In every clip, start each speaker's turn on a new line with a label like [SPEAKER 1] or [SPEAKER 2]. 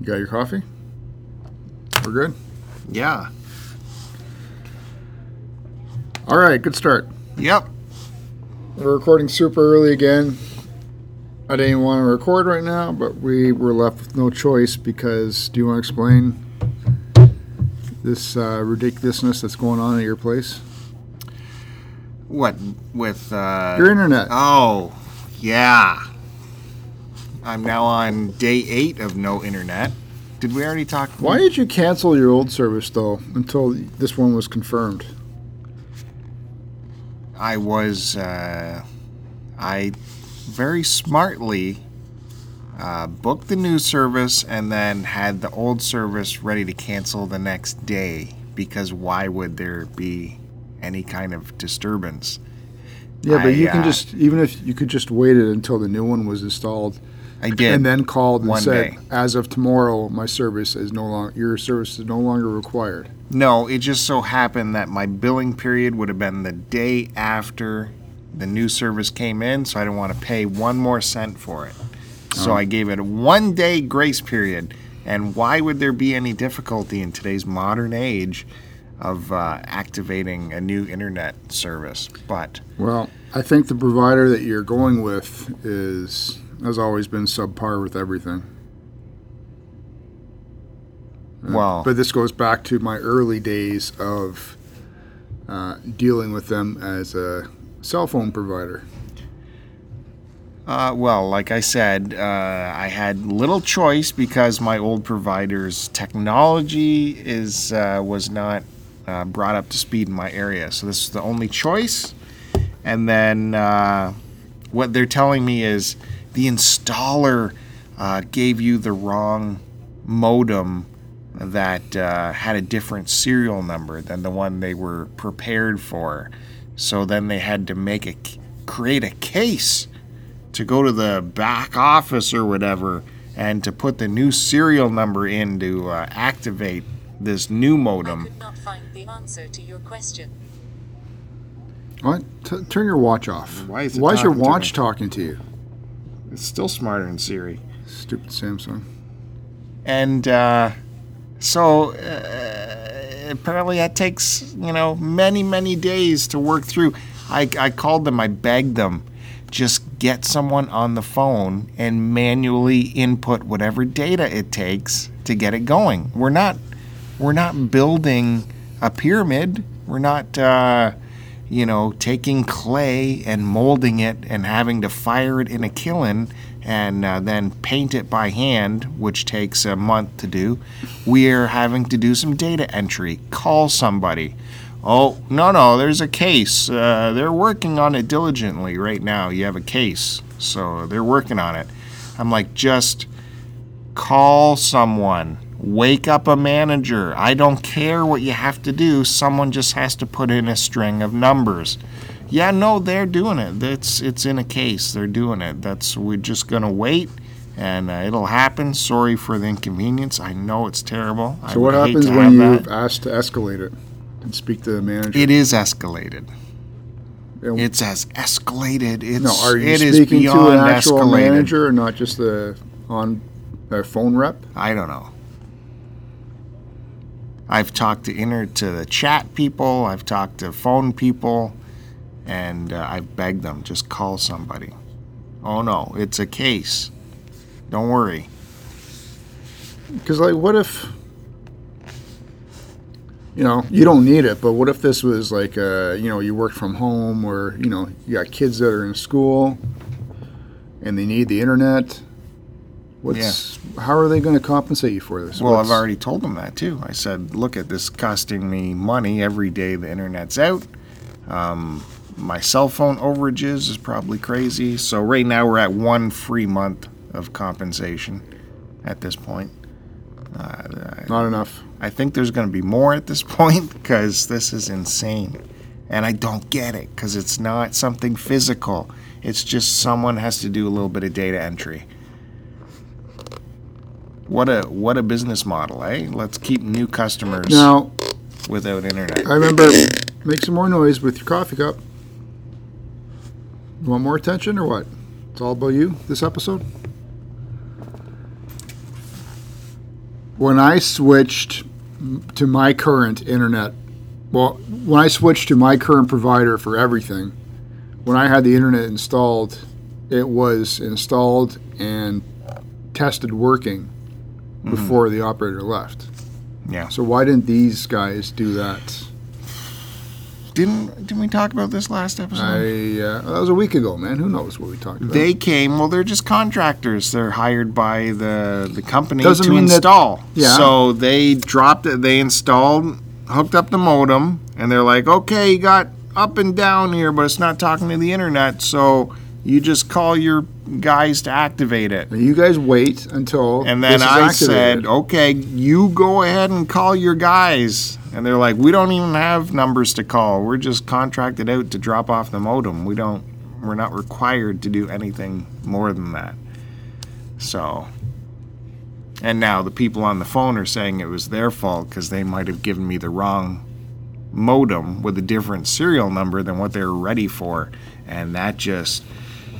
[SPEAKER 1] You got your coffee? We're good?
[SPEAKER 2] Yeah.
[SPEAKER 1] All right, good start.
[SPEAKER 2] Yep.
[SPEAKER 1] We're recording super early again. I didn't want to record right now, but we were left with no choice because do you want to explain this uh, ridiculousness that's going on at your place?
[SPEAKER 2] What with uh
[SPEAKER 1] Your internet.
[SPEAKER 2] Oh, yeah. I'm now on day 8 of no internet. Did we already talk
[SPEAKER 1] Why did you cancel your old service though until this one was confirmed?
[SPEAKER 2] I was uh I very smartly uh, booked the new service and then had the old service ready to cancel the next day because why would there be any kind of disturbance?
[SPEAKER 1] Yeah, but
[SPEAKER 2] I,
[SPEAKER 1] you can
[SPEAKER 2] uh,
[SPEAKER 1] just even if you could just wait it until the new one was installed
[SPEAKER 2] I did.
[SPEAKER 1] and then called and
[SPEAKER 2] One
[SPEAKER 1] said,
[SPEAKER 2] day.
[SPEAKER 1] as of tomorrow, my service is no longer your service is no longer required.
[SPEAKER 2] No, it just so happened that my billing period would have been the day after the new service came in, so I didn't want to pay one more cent for it. So
[SPEAKER 1] Oh.
[SPEAKER 2] I gave it a one day grace period. And why would there be any difficulty in today's modern age of uh, activating a new internet service? But
[SPEAKER 1] Well, I think the provider that you're going with is has always been subpar with everything. Uh,
[SPEAKER 2] Well-
[SPEAKER 1] but this goes back to my early days of uh, dealing with them as a cell phone provider.
[SPEAKER 2] Uh, well, like I said, uh, I had little choice because my old provider's technology is uh, was not uh, brought up to speed in my area. So this is the only choice. And then uh, what they're telling me is the installer uh, gave you the wrong modem that uh, had a different serial number than the one they were prepared for. So then they had to make a create a case to go to the back office or whatever and to put the new serial number in to uh, activate this new modem.
[SPEAKER 3] I
[SPEAKER 2] modem.
[SPEAKER 3] could not find the answer to your question.
[SPEAKER 1] What? T- turn your watch off.
[SPEAKER 2] Why is it
[SPEAKER 1] Why is your
[SPEAKER 2] talking to
[SPEAKER 1] watch talking to you?
[SPEAKER 2] It's still smarter than Siri.
[SPEAKER 1] Stupid Samsung.
[SPEAKER 2] And uh, so uh, apparently that takes, you know, many, many days to work through. I, I called them, I begged them, just get someone on the phone and manually input whatever data it takes to get it going. We're not, we're not building a pyramid. We're not, uh, you know, taking clay and molding it and having to fire it in a kiln and uh, then paint it by hand, which takes a month to do. We are having to do some data entry, call somebody. Oh, no, no, there's a case. Uh, they're working on it diligently right now. You have a case, so they're working on it. I'm like, just call someone. Wake up a manager. I don't care what you have to do. Someone just has to put in a string of numbers. Yeah, no, they're doing it. It's it's in a case. They're doing it. That's we're just gonna wait, and uh, it'll happen. Sorry for the inconvenience. I know it's terrible. I
[SPEAKER 1] So what happens when you've asked to escalate it and speak to the manager?
[SPEAKER 2] It is escalated.
[SPEAKER 1] And-
[SPEAKER 2] It's as escalated. It's
[SPEAKER 1] no, are you
[SPEAKER 2] it is
[SPEAKER 1] speaking to
[SPEAKER 2] beyond
[SPEAKER 1] an actual
[SPEAKER 2] escalated.
[SPEAKER 1] manager or not just the on a phone rep?
[SPEAKER 2] I don't know. I've talked to inter to the chat people. I've talked to phone people, and uh, I've begged them just call somebody. Oh no, it's a case. Don't worry.
[SPEAKER 1] Because like, what if you know you don't need it, but what if this was like uh, you know you work from home or you know you got kids that are in school and they need the internet? What's how are they going to compensate you for this?
[SPEAKER 2] Well,
[SPEAKER 1] What's-
[SPEAKER 2] I've already told them that too. I said, look at this costing me money every day the internet's out. Um, my cell phone overages is probably crazy. So right now we're at one free month of compensation at this point. Uh, I-
[SPEAKER 1] not enough.
[SPEAKER 2] I think there's going to be more at this point because this is insane. And I don't get it because it's not something physical. It's just someone has to do a little bit of data entry. What a what a business model, eh? Let's keep new customers
[SPEAKER 1] Now
[SPEAKER 2] without internet.
[SPEAKER 1] I remember make some more noise with your coffee cup. You want more attention or what? It's all about you this episode. when I switched to my current internet, well, when I switched to my current provider for everything, when I had the internet installed, it was installed and tested working before the operator left.
[SPEAKER 2] Yeah.
[SPEAKER 1] So why didn't these guys do that?
[SPEAKER 2] Didn't didn't we talk about this last episode?
[SPEAKER 1] I uh, that was a week ago, man. Who knows what we talked about?
[SPEAKER 2] They came. Well, they're just contractors. They're hired by the the company
[SPEAKER 1] Doesn't
[SPEAKER 2] to
[SPEAKER 1] mean that-
[SPEAKER 2] install.
[SPEAKER 1] Yeah.
[SPEAKER 2] So they dropped it. They installed, hooked up the modem, and they're like, "Okay, you got up and down here, but it's not talking to the internet. So you just call your guys to activate it."
[SPEAKER 1] you guys wait until
[SPEAKER 2] And then I
[SPEAKER 1] activated.
[SPEAKER 2] said, "Okay, you go ahead and call your guys." And they're like, "We don't even have numbers to call. We're just contracted out to drop off the modem. We don't. We're not required to do anything more than that." So. And now the people on the phone are saying it was their fault because they might have given me the wrong modem with a different serial number than what they were ready for, and that just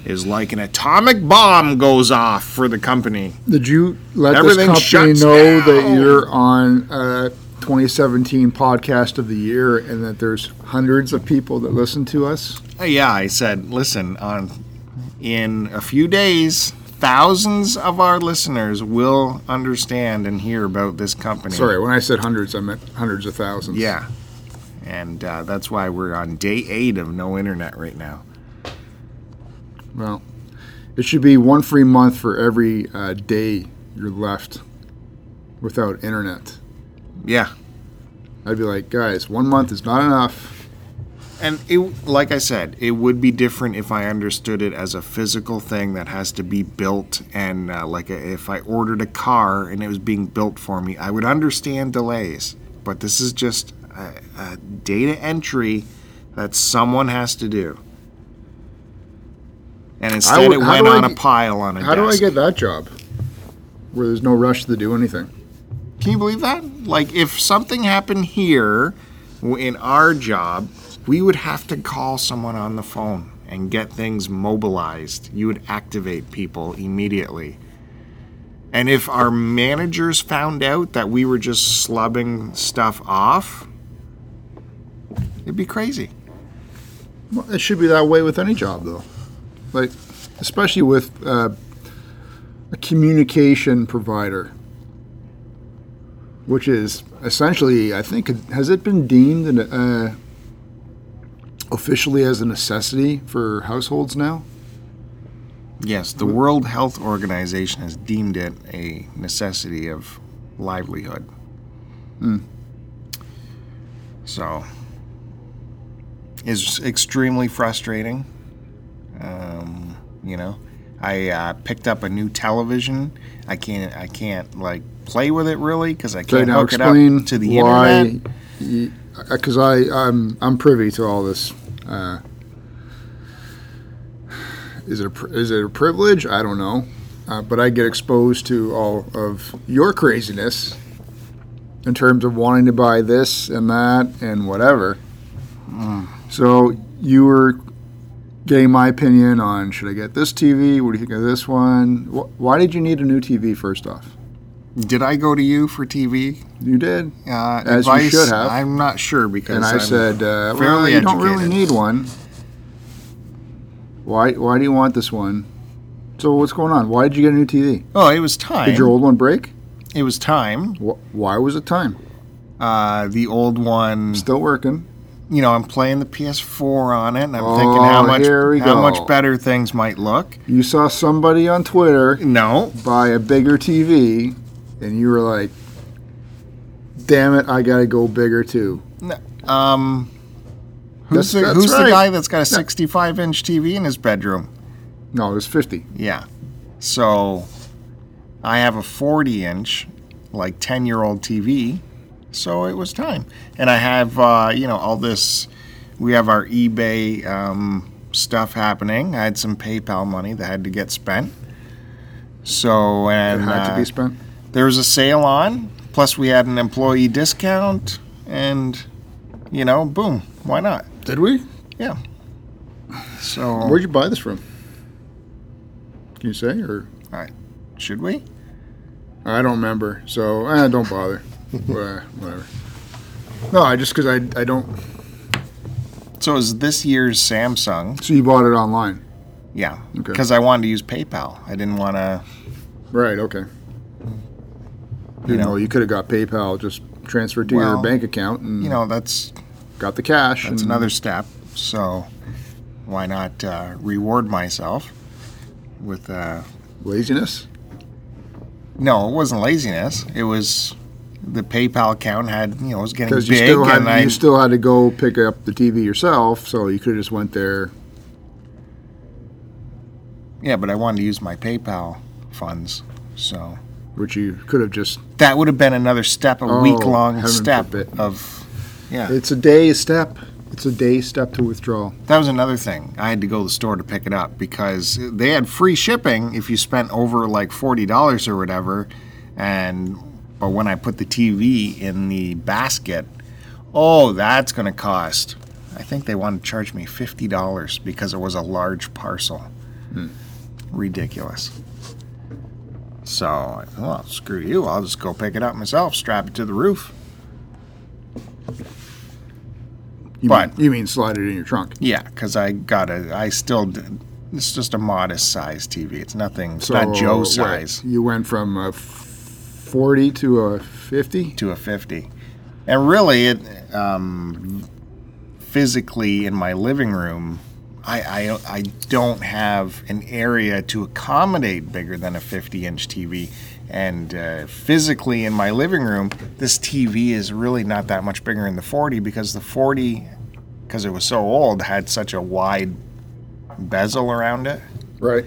[SPEAKER 2] is like an atomic bomb goes off for the company.
[SPEAKER 1] Did you let
[SPEAKER 2] Everything
[SPEAKER 1] this company know
[SPEAKER 2] down.
[SPEAKER 1] that you're on a 2017 podcast of the year and that there's hundreds of people that listen to us?
[SPEAKER 2] Uh, Yeah, I said, listen, on in a few days, thousands of our listeners will understand and hear about this company.
[SPEAKER 1] Sorry, when I said hundreds, I meant hundreds of thousands.
[SPEAKER 2] Yeah. And uh, that's why we're on day eight of no internet right now.
[SPEAKER 1] Well, it should be one free month for every uh, day you're left without internet.
[SPEAKER 2] Yeah.
[SPEAKER 1] I'd be like, guys, one month is not enough.
[SPEAKER 2] And it, like I said, it would be different if I understood it as a physical thing that has to be built. And uh, like a, if I ordered a car and it was being built for me, I would understand delays. But this is just a, a data entry that someone has to do. And instead,
[SPEAKER 1] would-
[SPEAKER 2] it went on a pile on a
[SPEAKER 1] How do I get that job? Where there's no rush to do anything.
[SPEAKER 2] Can you believe that? Like, if something happened here in our job, we would have to call someone on the phone and get things mobilized. You would activate people immediately. And if our managers found out that we were just slubbing stuff off, it'd be crazy.
[SPEAKER 1] Well, it should be that way with any job, though. Like, especially with uh, a communication provider, which is essentially, I think, has it been deemed an, uh, officially as a necessity for households now?
[SPEAKER 2] Yes, the World Health Organization has deemed it a necessity of livelihood. So, is extremely frustrating. Um, you know, I uh, picked up a new television. I can't, I can't like play with it really because I can't hook it up to the
[SPEAKER 1] why.
[SPEAKER 2] internet.
[SPEAKER 1] Because I I'm I'm privy to all this. Uh, is it a, is it a privilege? I don't know, uh, but I get exposed to all of your craziness in terms of wanting to buy this and that and whatever. So you were getting my opinion on should I get this TV? What do you think of this one? Wh- Why did you need a new TV first off?
[SPEAKER 2] Did I go to you for TV
[SPEAKER 1] You did.
[SPEAKER 2] uh,
[SPEAKER 1] As you should have.
[SPEAKER 2] I'm not sure because
[SPEAKER 1] And I
[SPEAKER 2] I'm
[SPEAKER 1] said, uh, well, you don't really need one. Why, why do you want this one? So what's going on? Why did you get a new TV?
[SPEAKER 2] Oh, it was time.
[SPEAKER 1] Did your old one break?
[SPEAKER 2] It was time.
[SPEAKER 1] Wh- Why was it time?
[SPEAKER 2] Uh, the old one,
[SPEAKER 1] Still working.
[SPEAKER 2] You know, I'm playing the PS4 on it, and I'm
[SPEAKER 1] Oh,
[SPEAKER 2] thinking how much how
[SPEAKER 1] go.
[SPEAKER 2] much better things might look.
[SPEAKER 1] You saw somebody on Twitter
[SPEAKER 2] No,
[SPEAKER 1] buy a bigger TV, and you were like, "Damn it, I gotta go bigger too."
[SPEAKER 2] No, um, who's
[SPEAKER 1] That's-
[SPEAKER 2] the
[SPEAKER 1] that's
[SPEAKER 2] who's the
[SPEAKER 1] right.
[SPEAKER 2] guy that's got a 65 inch TV in his bedroom?
[SPEAKER 1] No, it was fifty.
[SPEAKER 2] Yeah, so I have a 40 inch, like 10 year old TV, so it was time. And I have uh, you know all this. We have our eBay um, stuff happening. I had some PayPal money that had to get spent. So
[SPEAKER 1] It
[SPEAKER 2] and
[SPEAKER 1] had to
[SPEAKER 2] uh,
[SPEAKER 1] be spent.
[SPEAKER 2] there was a sale on. Plus, we had an employee discount, and you know, boom, why not?
[SPEAKER 1] Did we? Yeah.
[SPEAKER 2] So,
[SPEAKER 1] Where'd you buy this from? Can you say or?
[SPEAKER 2] should we?
[SPEAKER 1] I don't remember, so eh, don't bother. Wha- Whatever. No, I just because I I don't.
[SPEAKER 2] So is this year's Samsung?
[SPEAKER 1] So you bought it online,
[SPEAKER 2] Yeah,
[SPEAKER 1] Okay.
[SPEAKER 2] because I wanted to use PayPal. I didn't want to.
[SPEAKER 1] right? Okay. You know, you could have got PayPal just transferred to your bank account and
[SPEAKER 2] You know, that's
[SPEAKER 1] got the cash.
[SPEAKER 2] that's
[SPEAKER 1] and-
[SPEAKER 2] another step. So why not uh, reward myself with? Uh,
[SPEAKER 1] laziness.
[SPEAKER 2] no, it wasn't laziness. It was the PayPal account had you know it was getting big,
[SPEAKER 1] you still had
[SPEAKER 2] and I
[SPEAKER 1] you still had to go pick up the TV yourself, so you could have just went there.
[SPEAKER 2] yeah, but I wanted to use my PayPal funds. So
[SPEAKER 1] Which you could have just.
[SPEAKER 2] that would have been another step, a
[SPEAKER 1] Oh,
[SPEAKER 2] week long step
[SPEAKER 1] forbid.
[SPEAKER 2] of yeah.
[SPEAKER 1] It's a day step. It's a day step to withdraw.
[SPEAKER 2] That was another thing. I had to go to the store to pick it up because they had free shipping if you spent over like forty dollars or whatever. And but when I put the TV in the basket, oh, that's going to cost. I think they wanted to charge me fifty dollars because it was a large parcel. Hmm. Ridiculous. So, I thought, well, screw you. I'll just go pick it up myself, strap it to the roof.
[SPEAKER 1] You
[SPEAKER 2] But-
[SPEAKER 1] mean, you mean slide it in your trunk.
[SPEAKER 2] Yeah, because I got a. I still. did- It's just a modest size TV. It's nothing. It's
[SPEAKER 1] So
[SPEAKER 2] not Joe size
[SPEAKER 1] You went from a forty to a fifty.
[SPEAKER 2] to a fifty, and really, it um, physically in my living room, I, I I don't have an area to accommodate bigger than a fifty-inch TV. And uh, physically in my living room, this TV is really not that much bigger than the 40 because the 40, because it was so old, had such a wide bezel around it.
[SPEAKER 1] Right.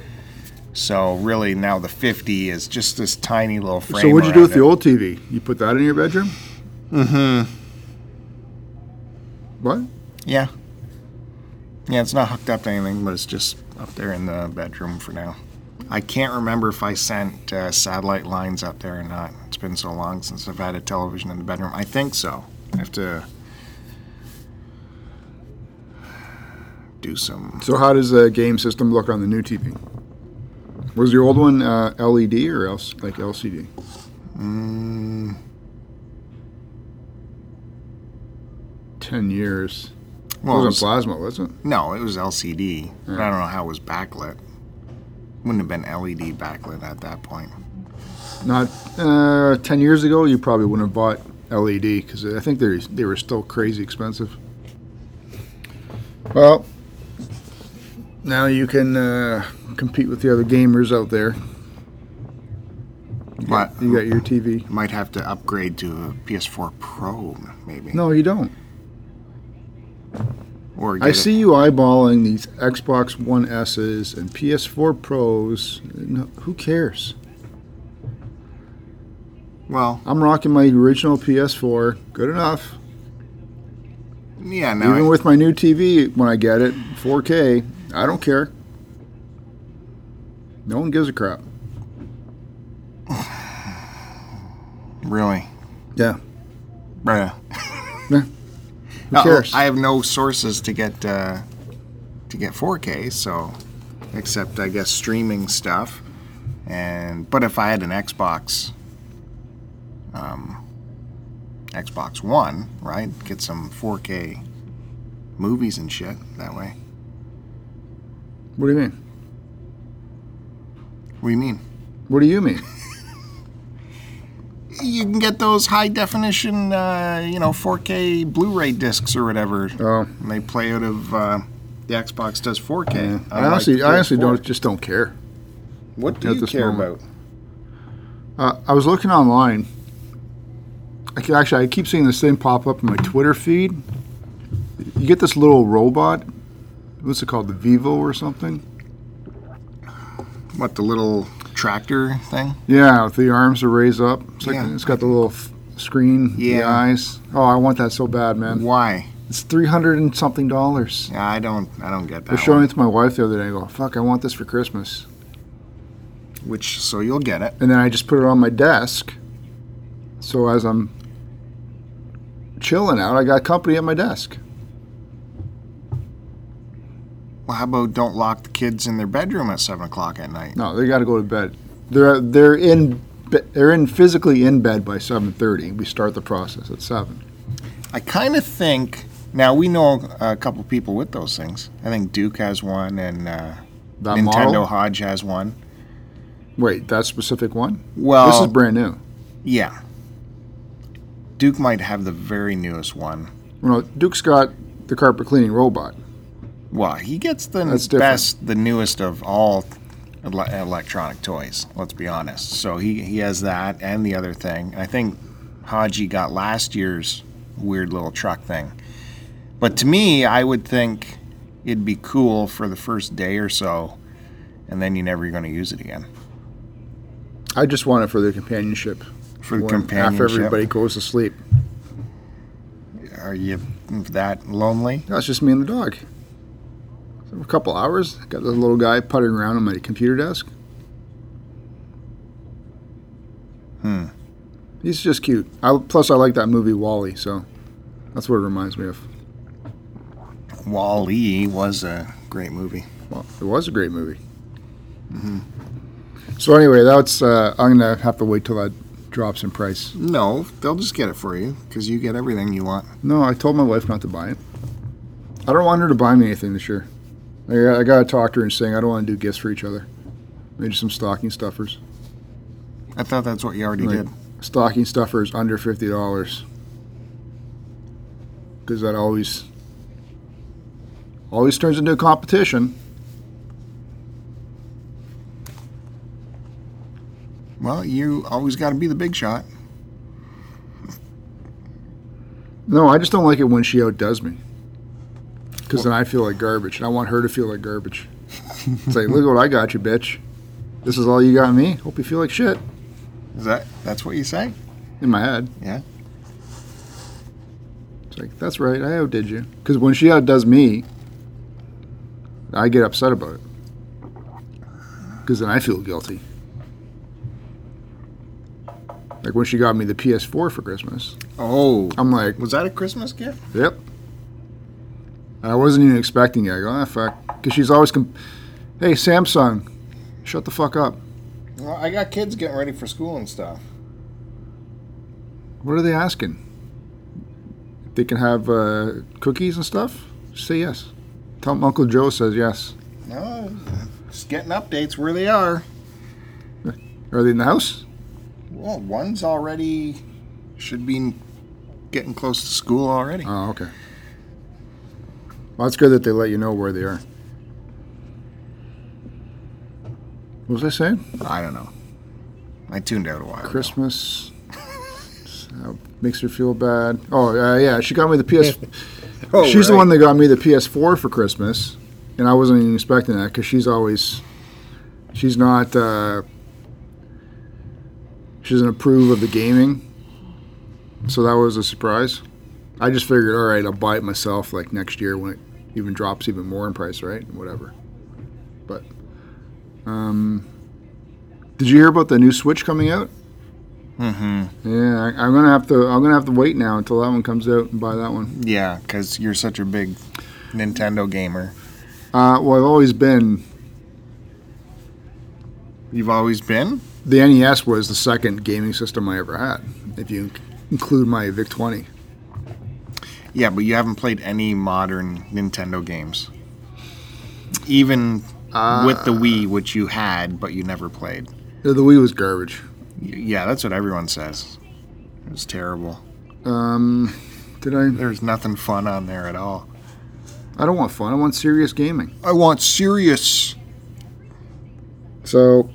[SPEAKER 2] So really now the 50 is just this tiny little frame.
[SPEAKER 1] So what'd you do with
[SPEAKER 2] around
[SPEAKER 1] the old TV? You put that in your bedroom?
[SPEAKER 2] Mm-hmm.
[SPEAKER 1] What?
[SPEAKER 2] Yeah. Yeah, it's not hooked up to anything, but it's just up there in the bedroom for now. I can't remember if I sent uh, satellite lines up there or not. It's been so long since I've had a television in the bedroom. I think so. I have to do some.
[SPEAKER 1] So how does the game system look on the new TV? Was your old one uh, LED or else like LCD?
[SPEAKER 2] Mm,
[SPEAKER 1] Ten years.
[SPEAKER 2] well,
[SPEAKER 1] it wasn't
[SPEAKER 2] was,
[SPEAKER 1] plasma, was it?
[SPEAKER 2] no, it was LCD.
[SPEAKER 1] Yeah.
[SPEAKER 2] I don't know how it was backlit. Wouldn't have been LED backlit at that point.
[SPEAKER 1] Not uh, ten years ago. You probably wouldn't have bought LED because I think they they were still crazy expensive. Well, now you can uh, compete with the other gamers out there.
[SPEAKER 2] But
[SPEAKER 1] You got your TV.
[SPEAKER 2] might have to upgrade to a PS4 Pro, maybe.
[SPEAKER 1] No, you don't.
[SPEAKER 2] Or
[SPEAKER 1] I
[SPEAKER 2] get it-
[SPEAKER 1] see you eyeballing these Xbox One S's and PS4 Pros. No, who cares?
[SPEAKER 2] Well,
[SPEAKER 1] I'm rocking my original PS4. Good enough.
[SPEAKER 2] yeah, no.
[SPEAKER 1] Even
[SPEAKER 2] I-
[SPEAKER 1] with my new TV, when I get it, 4K, I don't care. No one gives a crap.
[SPEAKER 2] really.
[SPEAKER 1] Yeah.
[SPEAKER 2] Bruh.
[SPEAKER 1] Who
[SPEAKER 2] Uh-oh,
[SPEAKER 1] cares?
[SPEAKER 2] I have no sources to get uh, to get 4K, so except I guess streaming stuff. And but if I had an Xbox, um, Xbox One, right, get some 4K movies and shit that way.
[SPEAKER 1] what do you mean?
[SPEAKER 2] What do you mean?
[SPEAKER 1] What do you mean?
[SPEAKER 2] You can get those high definition, uh, you know, 4K Blu-ray discs or whatever.
[SPEAKER 1] Oh,
[SPEAKER 2] And they play out of uh, the Xbox does 4K.
[SPEAKER 1] I honestly, I honestly
[SPEAKER 2] PS4.
[SPEAKER 1] don't just don't care.
[SPEAKER 2] What do you care
[SPEAKER 1] moment.
[SPEAKER 2] about?
[SPEAKER 1] Uh, I was looking online. I ca- actually, I keep seeing this thing pop up in my Twitter feed. You get this little robot. What's it called? The Vivo or something?
[SPEAKER 2] What the little tractor thing?
[SPEAKER 1] Yeah, with the arms are raised up. It's like
[SPEAKER 2] Yeah.
[SPEAKER 1] it's got the little f- screen, the
[SPEAKER 2] Yeah.
[SPEAKER 1] eyes. Oh, I want that so bad, man.
[SPEAKER 2] Why?
[SPEAKER 1] It's three hundred and something dollars.
[SPEAKER 2] Yeah, I don't. I don't get that.
[SPEAKER 1] I was showing
[SPEAKER 2] one.
[SPEAKER 1] it to my wife the other day. I go, fuck, I want this for Christmas.
[SPEAKER 2] Which so you'll get it.
[SPEAKER 1] And then I just put it on my desk. So as I'm chilling out, I got company at my desk.
[SPEAKER 2] Well, how about don't lock the kids in their bedroom at seven o'clock at night?
[SPEAKER 1] No, they got to go to bed. They're they're in they're in physically in bed by seven thirty. We start the process at seven.
[SPEAKER 2] I kind of think now we know a couple people with those things. I think Duke has one, and uh, Nintendo
[SPEAKER 1] model.
[SPEAKER 2] Hodge has one.
[SPEAKER 1] Wait, that specific one.
[SPEAKER 2] Well,
[SPEAKER 1] this is brand new.
[SPEAKER 2] yeah. Duke might have the very newest one.
[SPEAKER 1] Well, Duke's got the carpet cleaning robot.
[SPEAKER 2] Well, he gets the
[SPEAKER 1] That's different.
[SPEAKER 2] best, the newest of all ele- electronic toys. Let's be honest. So he he has that and the other thing. I think Haji got last year's weird little truck thing. But to me, I would think it'd be cool for the first day or so, and then you're never going to use it again.
[SPEAKER 1] I just want it for the companionship.
[SPEAKER 2] For the
[SPEAKER 1] when-
[SPEAKER 2] companionship,
[SPEAKER 1] After everybody goes to sleep.
[SPEAKER 2] are you that lonely?
[SPEAKER 1] That's just me and the dog. So a couple hours. Got the little guy puttering around on my computer desk.
[SPEAKER 2] Hmm.
[SPEAKER 1] He's just cute. I, plus, I like that movie Wall-E, so that's what it reminds me of.
[SPEAKER 2] Wall-E was a great movie.
[SPEAKER 1] Well, it was a great movie. Mm-hmm. So anyway, that's. Uh, I'm gonna have to wait till that drops in price.
[SPEAKER 2] No, they'll just get it for you because you get everything you want.
[SPEAKER 1] No, I told my wife not to buy it. I don't want her to buy me anything this year. I, I gotta talk to her and saying I don't want to do gifts for each other. Maybe some stocking stuffers.
[SPEAKER 2] I thought that's what you already
[SPEAKER 1] Right.
[SPEAKER 2] did.
[SPEAKER 1] Stocking stuffers under fifty dollars. Because that always always turns into a competition.
[SPEAKER 2] Well, you always got to be the big shot.
[SPEAKER 1] No, I just don't like it when she outdoes me. Because then I feel like garbage, and I want her to feel like garbage. it's like, look what I got you, bitch. This is all you got me. Hope you feel like shit.
[SPEAKER 2] Is that that's what you say?
[SPEAKER 1] In my head.
[SPEAKER 2] Yeah.
[SPEAKER 1] It's like, that's right, I outdid you. Because when she outdoes me, I get upset about it. Because then I feel guilty. Like when she got me the PS4 for Christmas,
[SPEAKER 2] Oh,
[SPEAKER 1] I'm like,
[SPEAKER 2] was that a Christmas gift?
[SPEAKER 1] yep. And I wasn't even expecting it. I go, ah, fuck. Because she's always, com- hey, Samsung, shut the fuck up.
[SPEAKER 2] Well, I got kids getting ready for school and stuff.
[SPEAKER 1] What are they asking? They can have uh, cookies and stuff? Say yes. Tell them Uncle Joe says yes.
[SPEAKER 2] No, just getting updates where they are.
[SPEAKER 1] Are they in the house?
[SPEAKER 2] Well, one's already should be getting close to school already.
[SPEAKER 1] Oh, okay. Well, it's good that they let you know where they are. What was I saying?
[SPEAKER 2] I don't know. I tuned out a while.
[SPEAKER 1] Christmas. uh, makes her feel bad. Oh, uh, yeah. She got me the PS.
[SPEAKER 2] Oh,
[SPEAKER 1] she's the one that got me the PS4 for Christmas, and I wasn't even expecting that because she's always. She's not. Uh, she doesn't approve of the gaming, so that was a surprise. I just figured, all right, I'll buy it myself like next year when it even drops even more in price, right? Whatever. But, um, did you hear about the new Switch coming out?
[SPEAKER 2] Mm-hmm.
[SPEAKER 1] Yeah, I, I'm gonna have to. I'm gonna have to wait now until that one comes out and buy that one.
[SPEAKER 2] Yeah, because you're such a big Nintendo gamer.
[SPEAKER 1] Uh, well, I've always been.
[SPEAKER 2] You've always been.
[SPEAKER 1] The NES was the second gaming system I ever had, if you include my VIC 20.
[SPEAKER 2] Yeah, but you haven't played any modern Nintendo games. Even with the Wii, which you had, but you never played.
[SPEAKER 1] The Wii was garbage.
[SPEAKER 2] Yeah, that's what everyone says. It was terrible.
[SPEAKER 1] Um, did I?
[SPEAKER 2] There's nothing fun on there at all.
[SPEAKER 1] I don't want fun. I want serious gaming.
[SPEAKER 2] I want serious.
[SPEAKER 1] So,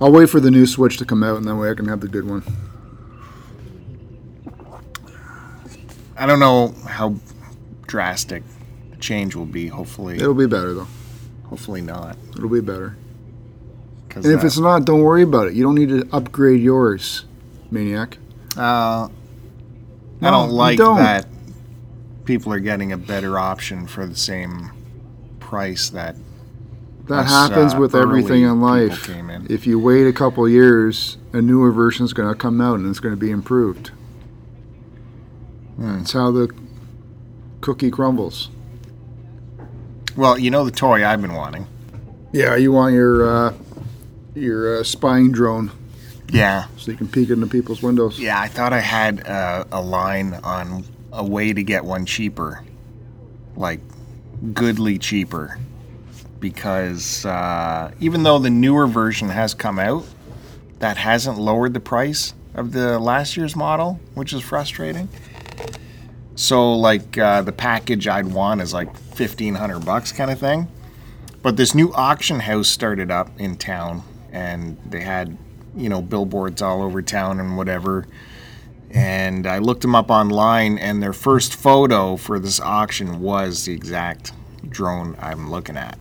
[SPEAKER 1] I'll wait for the new Switch to come out, and that way I can have the good one.
[SPEAKER 2] I don't know how drastic the change will be. Hopefully,
[SPEAKER 1] It'll be better though.
[SPEAKER 2] hopefully not.
[SPEAKER 1] It'll be better. And if
[SPEAKER 2] uh,
[SPEAKER 1] it's not, don't worry about it. You don't need to upgrade yours, maniac.
[SPEAKER 2] uh, I don't like
[SPEAKER 1] don't.
[SPEAKER 2] that people are getting a better option for the same price that
[SPEAKER 1] That
[SPEAKER 2] us,
[SPEAKER 1] happens
[SPEAKER 2] uh,
[SPEAKER 1] with everything in life.
[SPEAKER 2] in.
[SPEAKER 1] If you wait a couple years, a newer version is going to come out and it's going to be improved.
[SPEAKER 2] Hmm.
[SPEAKER 1] That's how the cookie crumbles.
[SPEAKER 2] Well, you know the toy I've been wanting.
[SPEAKER 1] Yeah, you want your uh, your uh, spying drone.
[SPEAKER 2] Yeah.
[SPEAKER 1] so you can peek into people's windows.
[SPEAKER 2] Yeah, I thought I had uh, a line on a way to get one cheaper, like goodly cheaper, because uh, even though the newer version has come out, that hasn't lowered the price of the last year's model, which is frustrating. So, like uh, the package I'd want is like fifteen hundred bucks, kind of thing. But this new auction house started up in town, and they had, you know, billboards all over town and whatever. And I looked them up online, and their first photo for this auction was the exact drone I'm looking at,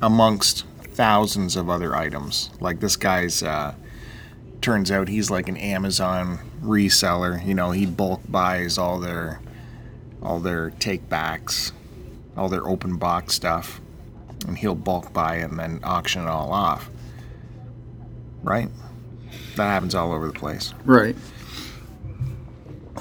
[SPEAKER 2] amongst thousands of other items. Like this guy's, uh, turns out he's like an Amazon reseller. You know, he bulk buys all their, all their take backs all their open box stuff, and he'll bulk buy and then auction it all off. Right? That happens all over the place.
[SPEAKER 1] Right.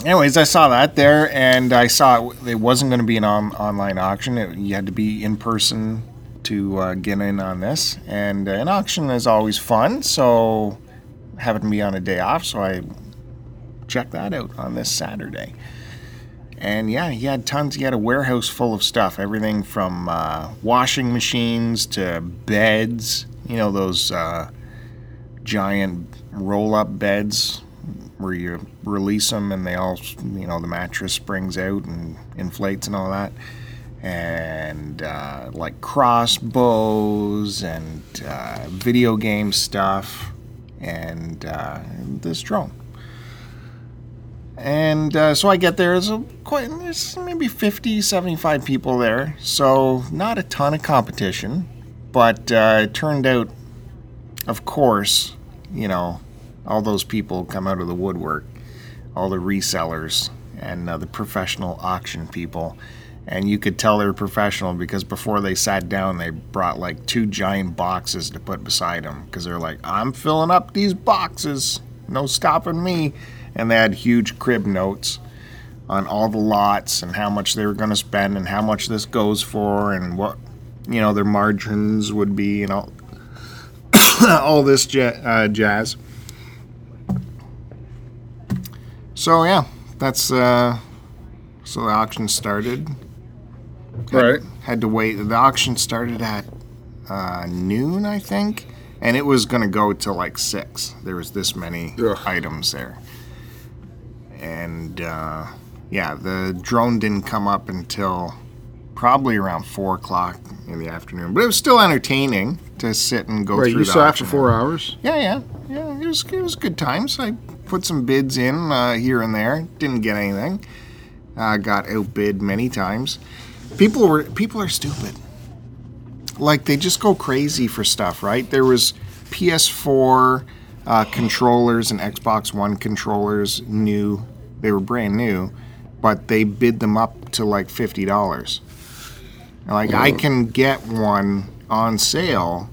[SPEAKER 2] Anyways, I saw that there, and I saw it, it wasn't going to be an on, online auction. It, you had to be in person to uh, get in on this, and uh, an auction is always fun. So, having to be on a day off, so I checked that out on this Saturday. And yeah, he had tons. He had a warehouse full of stuff. Everything from uh, washing machines to beds. You know those uh, giant roll-up beds where you release them and they all, you know, the mattress springs out and inflates and all that. And uh, like crossbows and uh, video game stuff and uh, this drone. And uh, so I get there. There's, a, quite, there's maybe 50, 75 people there. So not a ton of competition. But uh, it turned out, of course, you know, all those people come out of the woodwork, all the resellers and uh, the professional auction people. And you could tell they're professional because before they sat down, they brought like two giant boxes to put beside them because they're like, I'm filling up these boxes. No stopping me and they had huge crib notes on all the lots and how much they were going to spend and how much this goes for and what you know their margins would be and all all this ja- uh, jazz. So yeah, that's uh, so the auction started.
[SPEAKER 1] Right.
[SPEAKER 2] Had to wait. The auction started at uh, noon, I think, and it was going to go till like six. There was this many
[SPEAKER 1] Ugh.
[SPEAKER 2] items there and uh, yeah, the drone didn't come up until probably around four o'clock in the afternoon. But it was still entertaining to sit and go
[SPEAKER 1] Right.
[SPEAKER 2] through.
[SPEAKER 1] You saw it for
[SPEAKER 2] auction.
[SPEAKER 1] four hours.
[SPEAKER 2] Yeah, yeah, yeah. It was it was good times. I put some bids in uh, here and there. Didn't get anything. Uh, got outbid many times. People were people are stupid. Like they just go crazy for stuff, right? There was PS4 uh, controllers and Xbox One controllers new. They were brand new, but they bid them up to like fifty dollars. Like I can get one on sale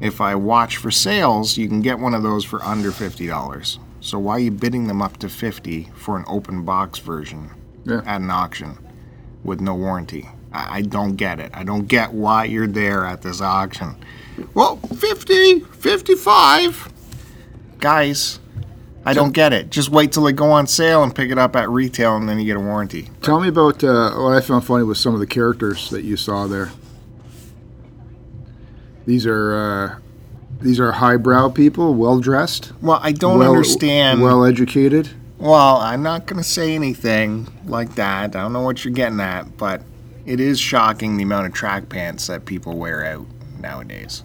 [SPEAKER 2] if I watch for sales, you can get one of those for under fifty dollars. So why are you bidding them up to fifty for an open box version
[SPEAKER 1] Yeah.
[SPEAKER 2] at an auction with no warranty? I, I don't get it. I don't get why you're there at this auction. Well, 50, 55. Guys, I don't get it. Just wait till they go on sale and pick it up at retail and then you get a warranty.
[SPEAKER 1] Tell me about uh, what I found funny was some of the characters that you saw there. These are uh, these are highbrow people, well dressed,
[SPEAKER 2] Well, I don't
[SPEAKER 1] well,
[SPEAKER 2] understand.
[SPEAKER 1] well educated.
[SPEAKER 2] Well, I'm not going to say anything like that. I don't know what you're getting at, but it is shocking the amount of track pants that people wear out nowadays.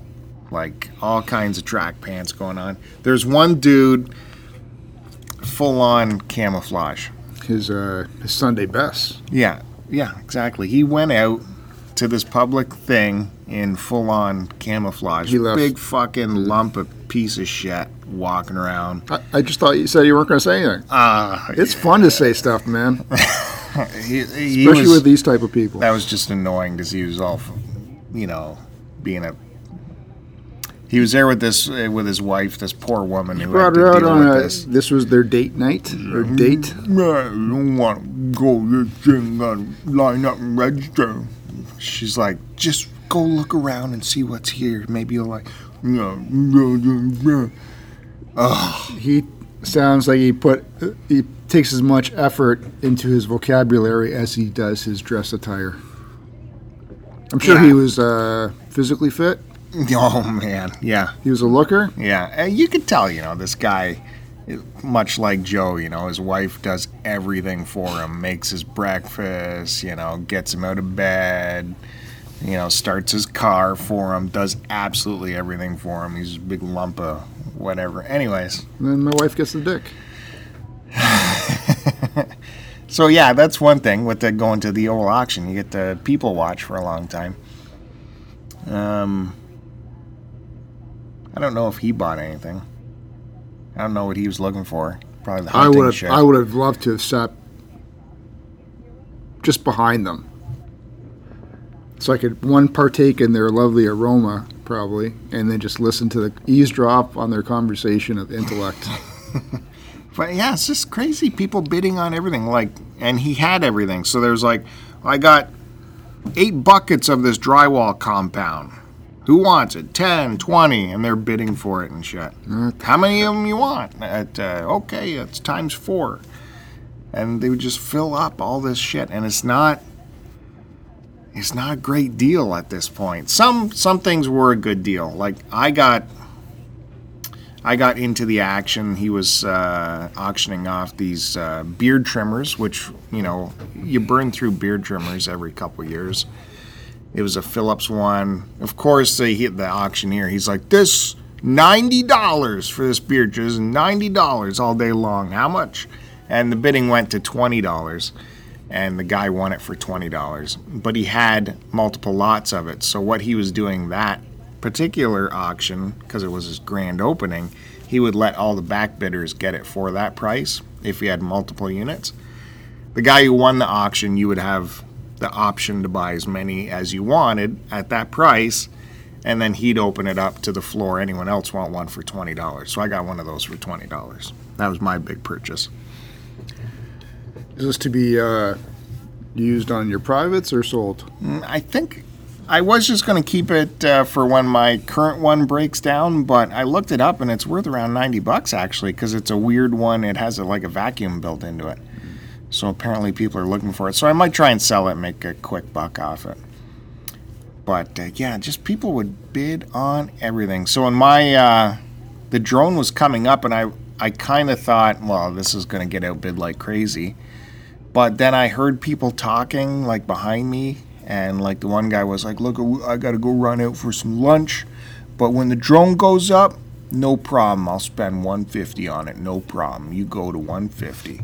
[SPEAKER 2] Like all kinds of track pants going on. There's one dude full on camouflage.
[SPEAKER 1] His uh, his Sunday best.
[SPEAKER 2] Yeah, yeah, exactly. He went out to this public thing in full on camouflage.
[SPEAKER 1] He left-
[SPEAKER 2] Big fucking lump of piece of shit walking around.
[SPEAKER 1] I, I just thought you said you weren't going to say anything.
[SPEAKER 2] Uh,
[SPEAKER 1] It's fun to say stuff, man,
[SPEAKER 2] he, he
[SPEAKER 1] especially
[SPEAKER 2] was-
[SPEAKER 1] with these type of people.
[SPEAKER 2] that was just annoying because he was all, you know, being a. He was there with this uh, with his wife, this poor woman who had
[SPEAKER 1] Brought her
[SPEAKER 2] to
[SPEAKER 1] out
[SPEAKER 2] deal
[SPEAKER 1] on
[SPEAKER 2] with
[SPEAKER 1] a.
[SPEAKER 2] this.
[SPEAKER 1] This was their date night or date.
[SPEAKER 2] I don't want to go this thing, gotta line up and register. She's like, just go look around and see what's here. Maybe you'll like.
[SPEAKER 1] He sounds like he put he takes as much effort into his vocabulary as he does his dress attire. I'm sure
[SPEAKER 2] Yeah.
[SPEAKER 1] he was uh, physically fit.
[SPEAKER 2] Oh man, yeah,
[SPEAKER 1] He was a looker.
[SPEAKER 2] yeah. And you could tell, you know, this guy, much like Joe, you know, his wife does everything for him, makes his breakfast, you know, gets him out of bed, you know, starts his car for him, does absolutely everything for him. He's a big lump of whatever. Anyways,
[SPEAKER 1] And then my wife gets the dick.
[SPEAKER 2] so yeah, that's one thing with the going to the old auction. You get to people watch for a long time. Um, I don't know if he bought anything. I don't know what he was looking for. Probably the
[SPEAKER 1] I
[SPEAKER 2] hunting
[SPEAKER 1] would have
[SPEAKER 2] shit.
[SPEAKER 1] I would have loved to have sat just behind them. So I could one partake in their lovely aroma, probably, and then just listen to the eavesdrop on their conversation of intellect.
[SPEAKER 2] But yeah, it's just crazy. People bidding on everything. Like, and he had everything. So there's like, I got eight buckets of this drywall compound. Who wants it? 10, 20, and they're bidding for it and shit. How many of them you want? At, uh, okay, it's times four. And they would just fill up all this shit, and it's not. It's not a great deal at this point. Some some things were a good deal. Like I got I got into the action. He was uh, auctioning off these uh, beard trimmers, which you know you burn through beard trimmers every couple years. It was a Philips one. Of course, they hit the auctioneer. He's like, "This ninety dollars for this is ninety dollars all day long. How much?" And the bidding went to twenty dollars, and the guy won it for twenty dollars. But he had multiple lots of it. So what he was doing that particular auction, because it was his grand opening, he would let all the back bidders get it for that price if he had multiple units. The guy who won the auction, you would have the option to buy as many as you wanted at that price, and then he'd open it up to the floor. Anyone else want one for twenty dollars? So I got one of those for twenty dollars. That was my big purchase.
[SPEAKER 1] Is this to be uh, used on your privates or sold?
[SPEAKER 2] Mm, I think I was just going to keep it uh, for when my current one breaks down, but I looked it up and it's worth around 90 bucks actually because it's a weird one. It has a, like a vacuum built into it. So apparently people are looking for it. So I might try and sell it and make a quick buck off it. But uh, yeah, just people would bid on everything. So when my uh, the drone was coming up and I I kind of thought, well, this is going to get outbid like crazy. But then I heard people talking like behind me, and like the one guy was like, "Look, I got to go run out for some lunch, but when the drone goes up, no problem. I'll spend 150 on it. No problem. You go to 150."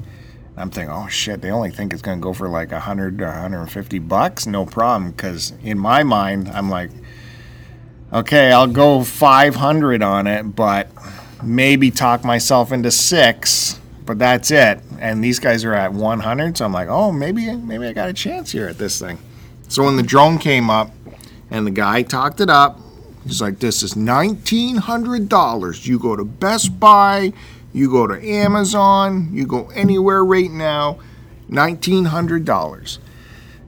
[SPEAKER 2] I'm thinking, "Oh shit! They only think it's gonna go for like 100 or 150 bucks. No problem." Because in my mind, I'm like, "Okay, I'll go 500 on it, but maybe talk myself into six but that's it. And these guys are at 100, so I'm like, oh, maybe maybe I got a chance here at this thing. So when the drone came up, and the guy talked it up, he's like, this is $1,900. You go to Best Buy, you go to Amazon, you go anywhere right now, $1,900.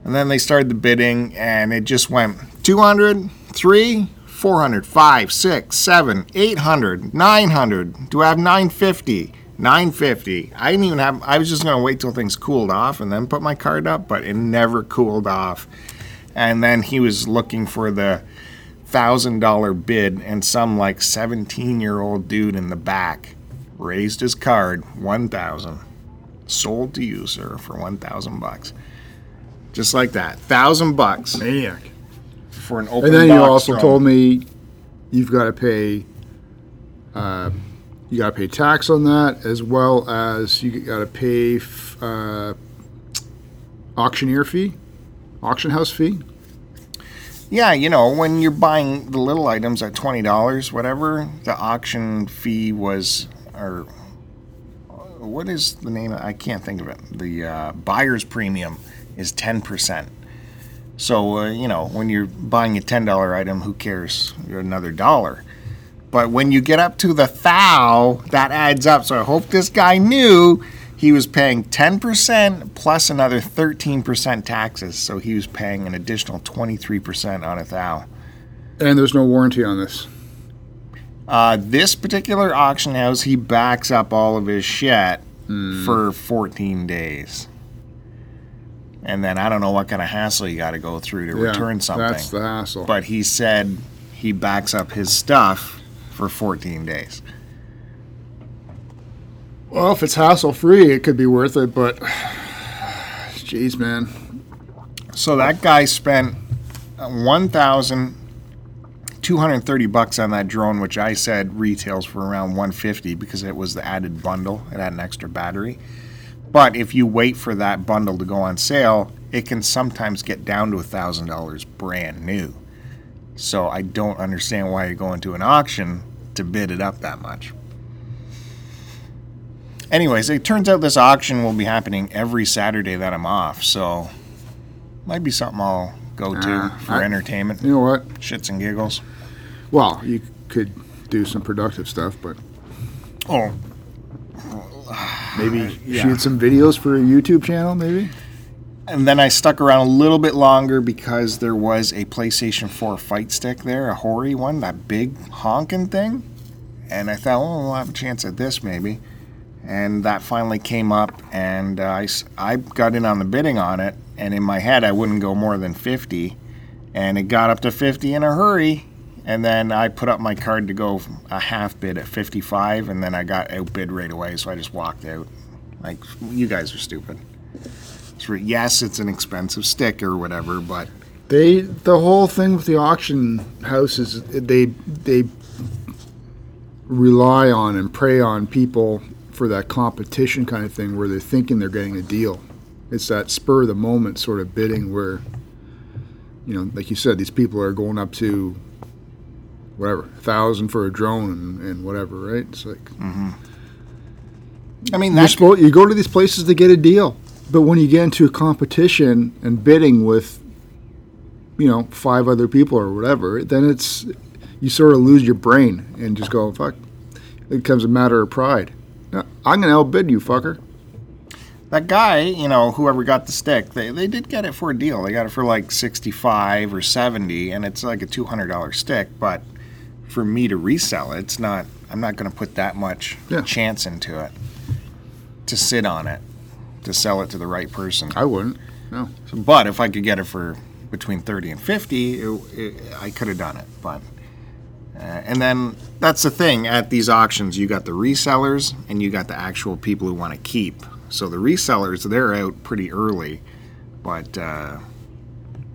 [SPEAKER 2] And then they started the bidding, and it just went 200, 3, 400, 5, 6, 7, 800, 900. Do I have 950? 950. I didn't even have, I was just going to wait till things cooled off and then put my card up, but it never cooled off. And then he was looking for the thousand dollar bid, and some like 17 year old dude in the back raised his card 1000 sold to you sir for 1000 bucks just like that thousand bucks
[SPEAKER 1] Maniac.
[SPEAKER 2] for an open
[SPEAKER 1] And then you also
[SPEAKER 2] drone.
[SPEAKER 1] told me you've got to pay. Uh, you got to pay tax on that, as well as you got to pay f- uh, auctioneer fee, auction house fee.
[SPEAKER 2] Yeah, you know, when you're buying the little items at twenty dollars, whatever, the auction fee was, or what is the name? I can't think of it. The uh, buyer's premium is ten percent. So uh, you know, when you're buying a ten dollar item, who cares? You're another dollar. But when you get up to the thou, that adds up. So I hope this guy knew he was paying 10% plus another 13% taxes. So he was paying an additional 23% on a thou.
[SPEAKER 1] And there's no warranty on this.
[SPEAKER 2] Uh, this particular auction house, he backs up all of his shit mm. for 14 days. And then I don't know what kind of hassle you got to go through to
[SPEAKER 1] yeah,
[SPEAKER 2] return something.
[SPEAKER 1] That's the hassle.
[SPEAKER 2] But he said he backs up his stuff for 14 days.
[SPEAKER 1] Well, if it's hassle free, it could be worth it, but jeez, man.
[SPEAKER 2] So that guy spent 1,000 230 bucks on that drone, which I said retails for around 150 because it was the added bundle. It had an extra battery. But if you wait for that bundle to go on sale, it can sometimes get down to $1,000 brand new. So I don't understand why you're going to an auction to bid it up that much. Anyways, it turns out this auction will be happening every Saturday that I'm off, so might be something I'll go to
[SPEAKER 1] uh,
[SPEAKER 2] for
[SPEAKER 1] I,
[SPEAKER 2] entertainment.
[SPEAKER 1] You know what?
[SPEAKER 2] Shits and giggles.
[SPEAKER 1] Well, you could do some productive stuff, but
[SPEAKER 2] Oh,
[SPEAKER 1] maybe
[SPEAKER 2] yeah.
[SPEAKER 1] shoot some videos for a YouTube channel, maybe?
[SPEAKER 2] and then I stuck around a little bit longer because there was a PlayStation 4 fight stick there, a Hori one, that big honking thing. And I thought, oh, we'll have a chance at this maybe. And that finally came up, and uh, I, I got in on the bidding on it. And in my head, I wouldn't go more than 50. And it got up to 50 in a hurry. And then I put up my card to go a half bid at 55, and then I got outbid right away, so I just walked out. Like, you guys are stupid. Yes, it's an expensive stick or whatever, but
[SPEAKER 1] They the whole thing with the auction houses they they rely on and prey on people for that competition kind of thing where they're thinking they're getting a deal. It's that spur of the moment sort of bidding where you know, like you said, these people are going up to whatever, a thousand for a drone and, and whatever, right? It's like mm-hmm.
[SPEAKER 2] I mean
[SPEAKER 1] you're supposed, you go to these places to get a deal, but when you get into a competition and bidding with, you know, five other people or whatever, then it's you sort of lose your brain and just go fuck. It becomes a matter of pride. No, I'm gonna outbid you, fucker.
[SPEAKER 2] that guy, you know, whoever got the stick, they, they did get it for a deal. They got it for like 65 or 70, and it's like a $200 stick, but for me to resell it, it's not, I'm not going to put that much
[SPEAKER 1] Yeah.
[SPEAKER 2] chance into it to sit on it, to sell it to the right person.
[SPEAKER 1] I wouldn't. No.
[SPEAKER 2] But if I could get it for between 30 and 50, it, it, I could have done it. But uh, and then that's the thing at these auctions, you got the resellers and you got the actual people who want to keep. So the resellers, they're out pretty early, but uh,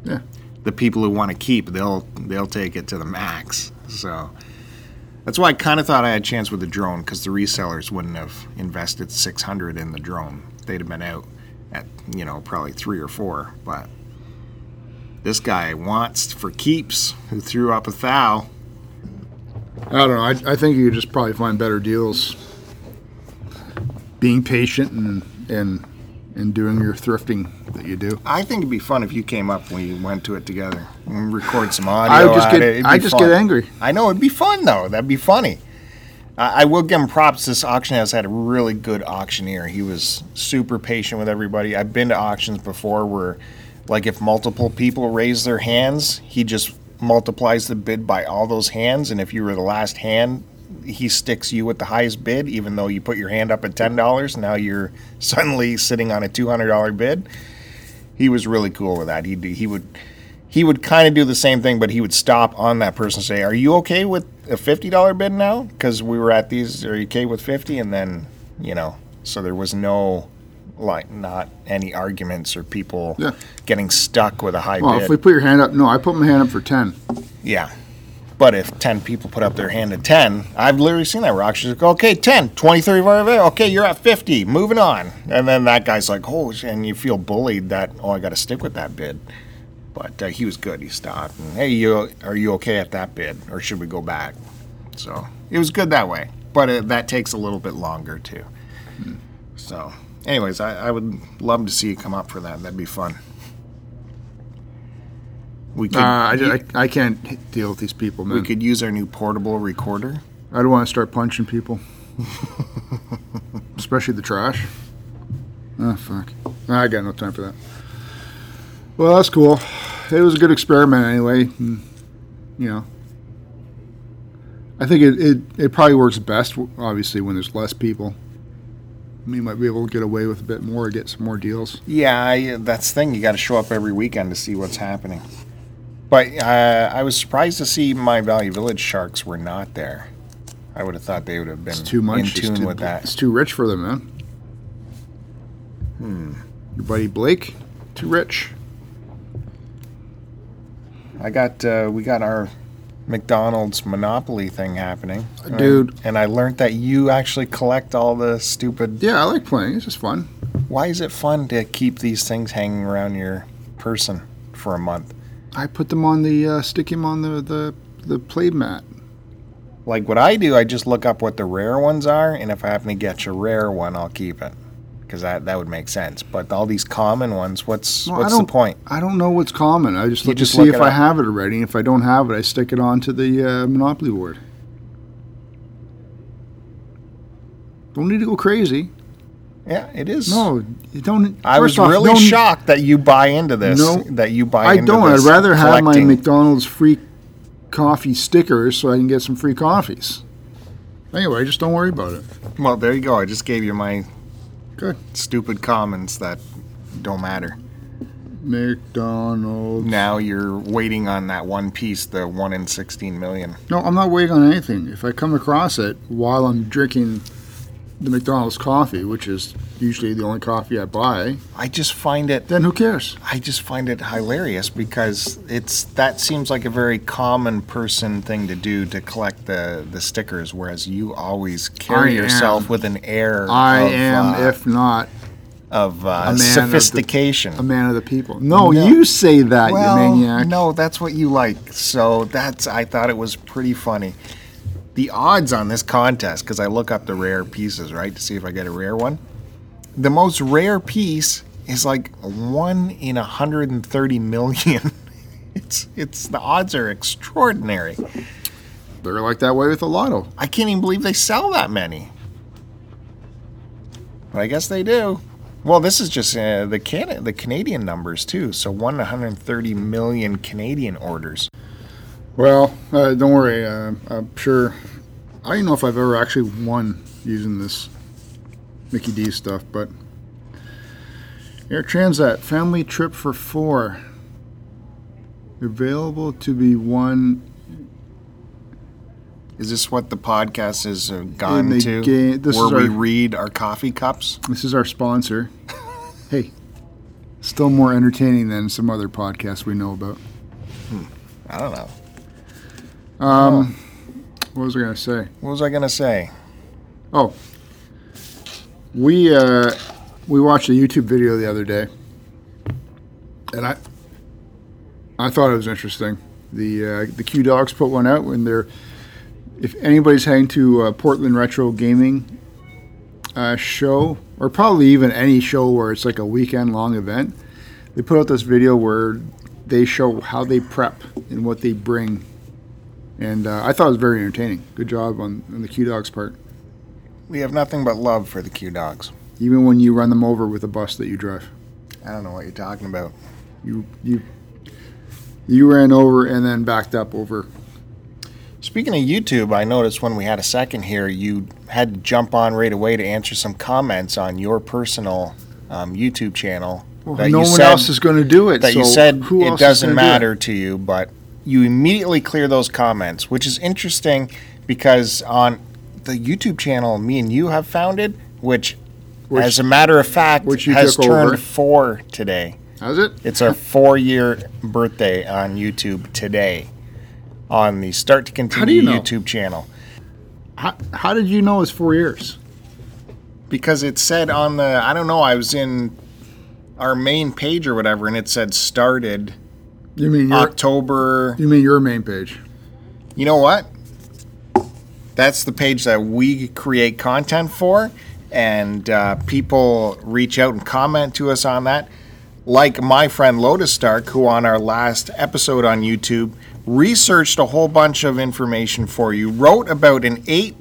[SPEAKER 1] Yeah.
[SPEAKER 2] the people who want to keep, they'll they'll take it to the max. So that's why I kind of thought I had a chance with the drone because the resellers wouldn't have invested 600 in the drone. They'd have been out at you know probably three or four. But this guy wants for keeps who threw up a thou.
[SPEAKER 1] I don't know. I, I think you could just probably find better deals. Being patient and and and doing your thrifting that you do.
[SPEAKER 2] I think it'd be fun if you came up and we went to it together and record some audio.
[SPEAKER 1] I would just get I just
[SPEAKER 2] fun.
[SPEAKER 1] get angry.
[SPEAKER 2] I know it'd be fun though. That'd be funny. I I will give him props. This auction house had a really good auctioneer. He was super patient with everybody. I've been to auctions before where, like, if multiple people raise their hands, he just multiplies the bid by all those hands. And if you were the last hand, he sticks you with the highest bid, even though you put your hand up at ten dollars. Now you're suddenly sitting on a two hundred dollar bid. He was really cool with that. He he would he would kind of do the same thing, but he would stop on that person and say, "Are you okay with a fifty dollar bid now?" Because we were at these. Are you okay with fifty? And then you know, so there was no like not any arguments or people
[SPEAKER 1] Yeah.
[SPEAKER 2] getting stuck with a high
[SPEAKER 1] Well,
[SPEAKER 2] bid.
[SPEAKER 1] if we put your hand up, no, I put my hand up for ten.
[SPEAKER 2] yeah. But if 10 people put up their hand at 10, I've literally seen that rock. She's like, okay, 10, 20, 30, 40, okay, you're at 50, moving on. And then that guy's like, oh, sh-" and you feel bullied that, oh, I got to stick with that bid. But uh, he was good. He stopped. And, hey, you, are you okay at that bid? Or should we go back? So it was good that way. But uh, that takes a little bit longer, too. So, anyways, I, I would love to see you come up for that. That'd be fun. We could,
[SPEAKER 1] Uh, I, just, I, I can't deal with these people, man.
[SPEAKER 2] we could use our new portable recorder.
[SPEAKER 1] I don't want to start punching people, especially the trash. Oh fuck! I got no time for that. Well, that's cool. It was a good experiment, anyway. and, you know, I think it, it, it probably works best, obviously, when there's less people. We might be able to get away with a bit more, get some more deals.
[SPEAKER 2] Yeah, I, that's the thing. You got to show up every weekend to see what's happening. But uh, I was surprised to see my Valley Village Sharks were not there. I would have thought they would have been
[SPEAKER 1] It's too much.
[SPEAKER 2] in
[SPEAKER 1] It's
[SPEAKER 2] tune
[SPEAKER 1] too-
[SPEAKER 2] with that.
[SPEAKER 1] It's too rich for them, man. Hmm. Your buddy Blake, too rich.
[SPEAKER 2] I got uh, we got our McDonald's Monopoly thing happening,
[SPEAKER 1] Dude.
[SPEAKER 2] And I learned that you actually collect all the stupid.
[SPEAKER 1] Yeah, I like playing. It's just fun.
[SPEAKER 2] Why is it fun to keep these things hanging around your person for a month?
[SPEAKER 1] I put them on the uh, stick him on the the the play mat.
[SPEAKER 2] Like what I do, I just look up what the rare ones are, and if I happen to get a rare one, I'll keep it because that that would make sense. But all these common ones, what's
[SPEAKER 1] Well,
[SPEAKER 2] what's the point?
[SPEAKER 1] I don't know what's common. I just look
[SPEAKER 2] just
[SPEAKER 1] to see
[SPEAKER 2] look
[SPEAKER 1] if I
[SPEAKER 2] up.
[SPEAKER 1] have it already. And If I don't have it, I stick it onto the uh, Monopoly board. Don't need to go crazy.
[SPEAKER 2] Yeah, it is.
[SPEAKER 1] No, you don't.
[SPEAKER 2] I was
[SPEAKER 1] off,
[SPEAKER 2] really shocked that you buy into this.
[SPEAKER 1] No,
[SPEAKER 2] that you buy. Into this.
[SPEAKER 1] I don't. I'd rather have my. McDonald's free coffee stickers so I can get some free coffees. Anyway, just don't worry about it.
[SPEAKER 2] Well, there you go. I just gave you my
[SPEAKER 1] Good.
[SPEAKER 2] stupid comments that don't matter.
[SPEAKER 1] McDonald's.
[SPEAKER 2] Now you're waiting on that one piece, the one in 16 million.
[SPEAKER 1] No, I'm not waiting on anything. If I come across it while I'm drinking the McDonald's coffee, which is usually the only coffee I buy,
[SPEAKER 2] I just find it.
[SPEAKER 1] then who cares?
[SPEAKER 2] I just find it hilarious because it's that seems like a very common person thing to do to collect the the stickers, whereas you always carry
[SPEAKER 1] I
[SPEAKER 2] yourself
[SPEAKER 1] am.
[SPEAKER 2] with an air.
[SPEAKER 1] I
[SPEAKER 2] of,
[SPEAKER 1] am,
[SPEAKER 2] uh,
[SPEAKER 1] if not,
[SPEAKER 2] of uh,
[SPEAKER 1] man of the-
[SPEAKER 2] sophistication.
[SPEAKER 1] a man of the people. No,
[SPEAKER 2] No.
[SPEAKER 1] you say that,
[SPEAKER 2] well,
[SPEAKER 1] you maniac.
[SPEAKER 2] no, that's what you like. So that's I thought it was pretty funny. The odds on this contest, because I look up the rare pieces, right, to see if I get a rare one. The most rare piece is like one in 130 million. It's it's the odds are extraordinary.
[SPEAKER 1] They're like that way with the lotto.
[SPEAKER 2] I can't even believe they sell that many. But I guess they do. Well, this is just uh, the Can- the Canadian numbers too. So one in 130 million Canadian orders.
[SPEAKER 1] Well, uh, don't worry. Uh, I'm sure. I don't know if I've ever actually won using this Mickey D stuff, but Air Transat family trip for four available to be won
[SPEAKER 2] Is this what the podcast has uh, gone to?
[SPEAKER 1] ga-
[SPEAKER 2] where we
[SPEAKER 1] our-
[SPEAKER 2] read our coffee cups?
[SPEAKER 1] This is our sponsor. hey, still more entertaining than some other podcasts we know about.
[SPEAKER 2] I don't know.
[SPEAKER 1] Um, what was I going to say?
[SPEAKER 2] What was I going to say?
[SPEAKER 1] Oh, we uh, we watched a YouTube video the other day, and I I thought it was interesting. The uh, the Q Dogs put one out when they're if anybody's heading to uh, Portland Retro Gaming uh, show, or probably even any show where it's like a weekend long event, they put out this video where they show how they prep and what they bring. And uh, I thought it was very entertaining. Good job on, on the Q Dogs part.
[SPEAKER 2] We have nothing but love for the Q Dogs.
[SPEAKER 1] even when you run them over with a bus that you drive.
[SPEAKER 2] I don't know what you're talking about.
[SPEAKER 1] You you you ran over and then backed up over.
[SPEAKER 2] Speaking of YouTube, I noticed when we had a second here, you had to jump on right away to answer some comments on your personal um, YouTube channel.
[SPEAKER 1] Well,
[SPEAKER 2] that
[SPEAKER 1] no one
[SPEAKER 2] said-
[SPEAKER 1] else is going to do it.
[SPEAKER 2] that you said it doesn't
[SPEAKER 1] do it?
[SPEAKER 2] matter to you, but you immediately clear those comments, which is interesting because on the YouTube channel me and you have founded, which,
[SPEAKER 1] Which-
[SPEAKER 2] as a matter of fact,
[SPEAKER 1] which you
[SPEAKER 2] has turned
[SPEAKER 1] over.
[SPEAKER 2] four today.
[SPEAKER 1] How's it?
[SPEAKER 2] It's our four year birthday on YouTube today on the Start to Continue
[SPEAKER 1] you know?
[SPEAKER 2] YouTube channel.
[SPEAKER 1] How, how did you know it's four years?
[SPEAKER 2] Because it said on the, I don't know, I was in our main page or whatever, and it said started
[SPEAKER 1] You mean your
[SPEAKER 2] October.
[SPEAKER 1] you mean your main page?
[SPEAKER 2] You know what? That's the page that we create content for, and uh, people reach out and comment to us on that. Like my friend Lotus Stark, who on our last episode on YouTube researched a whole bunch of information for you, wrote about an eight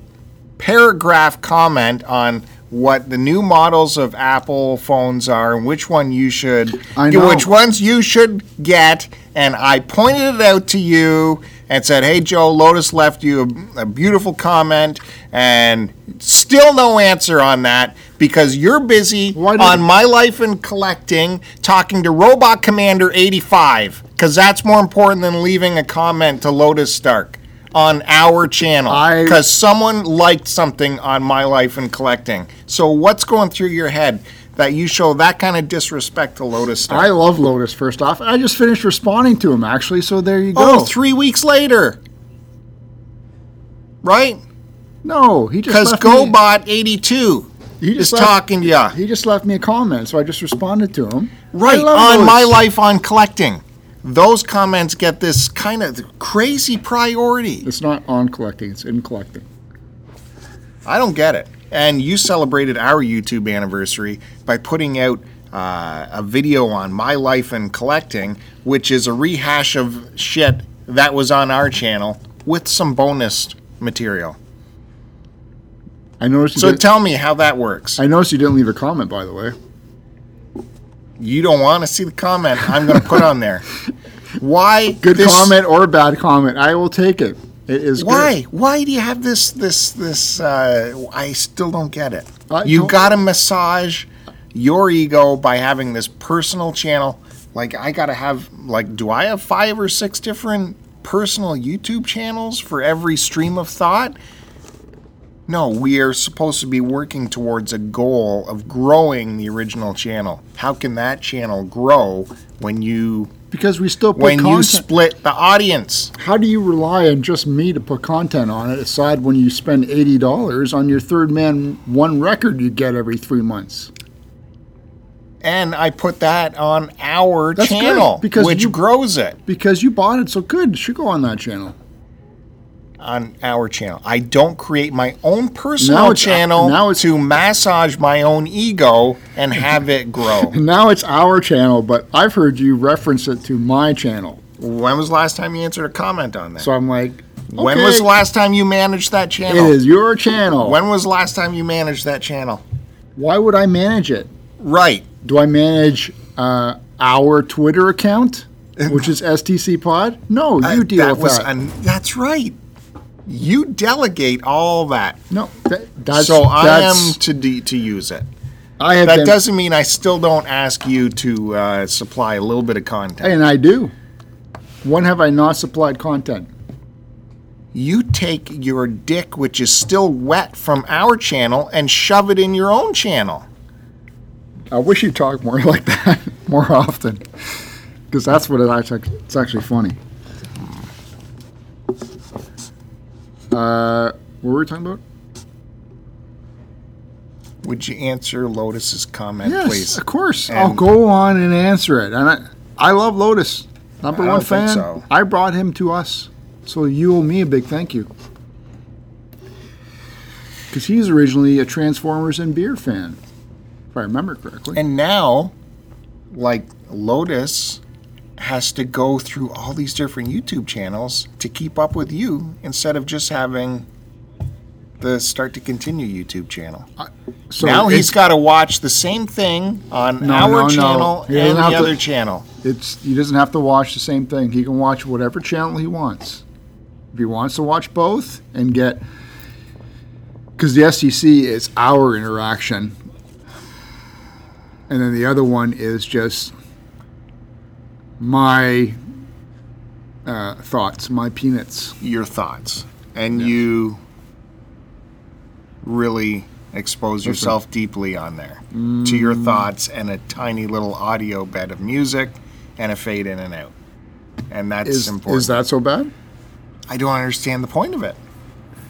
[SPEAKER 2] paragraph comment on what the new models of Apple phones are and which one you should
[SPEAKER 1] I know.
[SPEAKER 2] which ones you should get and I pointed it out to you and said, "Hey Joe, Lotus left you a, a beautiful comment, and still no answer on that because you're busy on my life and collecting, talking to Robot Commander 85, because that's more important than leaving a comment to Lotus Stark." On our channel, because someone liked something on my life and collecting. So, what's going through your head that you show that kind of disrespect to Lotus Stark?
[SPEAKER 1] I love Lotus. First off, I just finished responding to him actually, so there you go.
[SPEAKER 2] Oh, three weeks later. Right?
[SPEAKER 1] no, he just
[SPEAKER 2] Because
[SPEAKER 1] left me-
[SPEAKER 2] GoBot82
[SPEAKER 1] he
[SPEAKER 2] is
[SPEAKER 1] just left,
[SPEAKER 2] talking to you.
[SPEAKER 1] He just left me a comment, so I just responded to him.
[SPEAKER 2] Right, on
[SPEAKER 1] Lotus.
[SPEAKER 2] my life on collecting. Those comments get this kind of crazy priority.
[SPEAKER 1] It's not on collecting; it's in collecting.
[SPEAKER 2] I don't get it. And you celebrated our YouTube anniversary by putting out uh, a video on my life and collecting, which is a rehash of shit that was on our channel with some bonus material.
[SPEAKER 1] I noticed. You
[SPEAKER 2] So tell me how that works.
[SPEAKER 1] I noticed you didn't leave a comment, by the way.
[SPEAKER 2] You don't want to see the comment I'm going to put on there. Why?
[SPEAKER 1] Good
[SPEAKER 2] this-
[SPEAKER 1] comment or bad comment, I will take it. It is
[SPEAKER 2] Why? Why do you have this? This? This? Uh, I still don't get it.
[SPEAKER 1] I
[SPEAKER 2] you got to massage your ego by having this personal channel. Like I got to have. Like, do I have five or six different personal YouTube channels for every stream of thought? No, we are supposed to be working towards a goal of growing the original channel. How can that channel grow when you
[SPEAKER 1] because we still put
[SPEAKER 2] when you split the audience?
[SPEAKER 1] How do you rely on just me to put content on it? Aside when you spend eighty dollars on your third man one record you get every three months.
[SPEAKER 2] and I put that on our
[SPEAKER 1] That's
[SPEAKER 2] channel,
[SPEAKER 1] because
[SPEAKER 2] which
[SPEAKER 1] you-
[SPEAKER 2] grows it
[SPEAKER 1] Because you bought it so good, it should go on that channel.
[SPEAKER 2] On our channel. I don't create my own personal
[SPEAKER 1] Now it's-
[SPEAKER 2] channel
[SPEAKER 1] now it's-
[SPEAKER 2] to massage my own ego and have it grow.
[SPEAKER 1] Now it's our channel, but I've heard you reference it to my channel.
[SPEAKER 2] when was the last time you answered a comment on that?
[SPEAKER 1] So I'm like,
[SPEAKER 2] when was the last time you managed that channel?
[SPEAKER 1] It is your channel.
[SPEAKER 2] When was the last time you managed that channel?
[SPEAKER 1] Why would I manage it?
[SPEAKER 2] Right.
[SPEAKER 1] Do I manage uh, our Twitter account, which is STC Pod? No, you
[SPEAKER 2] Uh,
[SPEAKER 1] deal
[SPEAKER 2] that
[SPEAKER 1] with
[SPEAKER 2] was
[SPEAKER 1] that.
[SPEAKER 2] an- that's right. You delegate all that.
[SPEAKER 1] no, that, that's
[SPEAKER 2] so I
[SPEAKER 1] that's,
[SPEAKER 2] am to de- to use it.
[SPEAKER 1] I have
[SPEAKER 2] That
[SPEAKER 1] been,
[SPEAKER 2] doesn't mean I still don't ask you to uh, supply a little bit of content.
[SPEAKER 1] and I do. When have I not supplied content?
[SPEAKER 2] You take your dick, which is still wet from our channel, and shove it in your own channel.
[SPEAKER 1] I wish you talk more like that more often, because that's what it actually. It's actually funny. Uh, what were we talking about?
[SPEAKER 2] Would you answer Lotus's comment,
[SPEAKER 1] Yes,
[SPEAKER 2] please?
[SPEAKER 1] of course. I'll go on and answer it. And I, I love Lotus, number
[SPEAKER 2] I
[SPEAKER 1] one fan.
[SPEAKER 2] so.
[SPEAKER 1] I brought him to us, so you owe me a big thank you. Because he's originally a Transformers and beer fan, if I remember correctly.
[SPEAKER 2] And now, like Lotus has to go through all these different YouTube channels to keep up with you instead of just having the Start to Continue YouTube channel.
[SPEAKER 1] so
[SPEAKER 2] now he's got to watch the same thing on
[SPEAKER 1] No,
[SPEAKER 2] our
[SPEAKER 1] no, no.
[SPEAKER 2] channel
[SPEAKER 1] doesn't
[SPEAKER 2] and the
[SPEAKER 1] to-
[SPEAKER 2] other channel.
[SPEAKER 1] It's he doesn't have to watch the same thing. He can watch whatever channel he wants. If he wants to watch both and get because the STC is our interaction, and then the other one is just my uh, thoughts, my peanuts.
[SPEAKER 2] your thoughts and you really expose yourself deeply on there to your
[SPEAKER 1] Mm.
[SPEAKER 2] thoughts and a tiny little audio bed of music and a fade in and out. And that's
[SPEAKER 1] Is
[SPEAKER 2] important.
[SPEAKER 1] is that so bad?
[SPEAKER 2] I don't understand the point of it.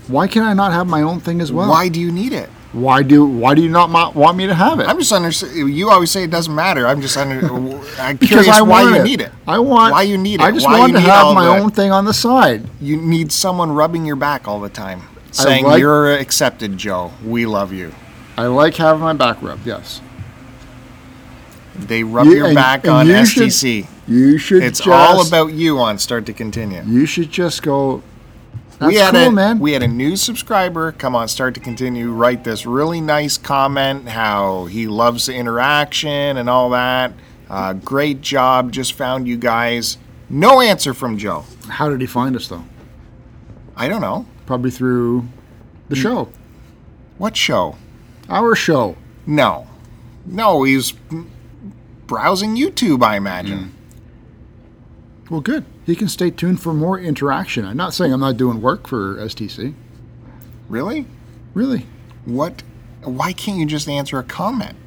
[SPEAKER 1] Why can I not have my own thing as well?
[SPEAKER 2] Why do you need it?
[SPEAKER 1] Why do Why do you not mo- want me to have it?
[SPEAKER 2] I'm just under. You always say it doesn't matter. I'm just under. I'm
[SPEAKER 1] because
[SPEAKER 2] curious
[SPEAKER 1] I
[SPEAKER 2] why you
[SPEAKER 1] it.
[SPEAKER 2] need it.
[SPEAKER 1] I want
[SPEAKER 2] Why you need it.
[SPEAKER 1] I just
[SPEAKER 2] Why
[SPEAKER 1] want to have my
[SPEAKER 2] the-
[SPEAKER 1] own thing on the side.
[SPEAKER 2] You need someone rubbing your back all the time, saying
[SPEAKER 1] like-
[SPEAKER 2] you're accepted, Joe. We love you.
[SPEAKER 1] I like having my back rubbed. Yes,
[SPEAKER 2] They rub
[SPEAKER 1] You-
[SPEAKER 2] your
[SPEAKER 1] and-
[SPEAKER 2] back
[SPEAKER 1] and
[SPEAKER 2] on
[SPEAKER 1] you should-
[SPEAKER 2] STC.
[SPEAKER 1] you should.
[SPEAKER 2] It's
[SPEAKER 1] just,
[SPEAKER 2] all about you on Start to Continue.
[SPEAKER 1] You should just go. That's
[SPEAKER 2] we had
[SPEAKER 1] cool,
[SPEAKER 2] a
[SPEAKER 1] man.
[SPEAKER 2] we had a new subscriber come on Start to Continue write this really nice comment how he loves the interaction and all that. Uh, great job, just found you guys. No answer from Joe.
[SPEAKER 1] How did he find us though?
[SPEAKER 2] I don't know.
[SPEAKER 1] Probably through the show,
[SPEAKER 2] What show?
[SPEAKER 1] our show.
[SPEAKER 2] No. No, he's browsing YouTube, I imagine.
[SPEAKER 1] Well, good. He can stay tuned for more interaction. I'm not saying I'm not doing work for STC.
[SPEAKER 2] Really?
[SPEAKER 1] Really?
[SPEAKER 2] What? Why can't you just answer a comment?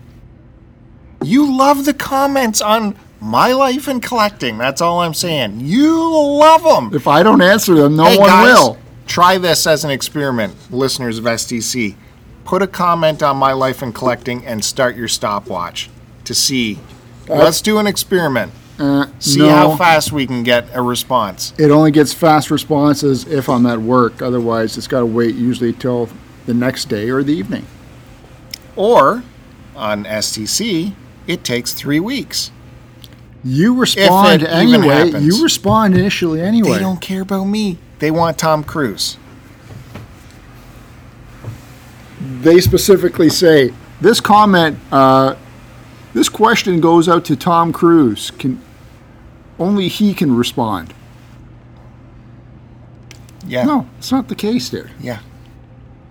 [SPEAKER 2] You love the comments on my life and collecting. That's all I'm saying. You love them.
[SPEAKER 1] If I don't answer them, no
[SPEAKER 2] hey
[SPEAKER 1] one
[SPEAKER 2] guys,
[SPEAKER 1] will.
[SPEAKER 2] Try this as an experiment, listeners of STC. Put a comment on my life and collecting and start your stopwatch to see. Uh, Let's do an experiment.
[SPEAKER 1] Uh,
[SPEAKER 2] See
[SPEAKER 1] no,
[SPEAKER 2] how fast we can get a response.
[SPEAKER 1] it only gets fast responses if I'm at work. Otherwise, it's got to wait usually till the next day or the evening.
[SPEAKER 2] Or on STC, it takes three weeks.
[SPEAKER 1] You respond anyway. You respond initially anyway.
[SPEAKER 2] They don't care about me. They want Tom Cruise.
[SPEAKER 1] they specifically say this comment, uh, this question goes out to Tom Cruise. Can only he can respond?
[SPEAKER 2] Yeah.
[SPEAKER 1] No, it's not the case, dude.
[SPEAKER 2] Yeah.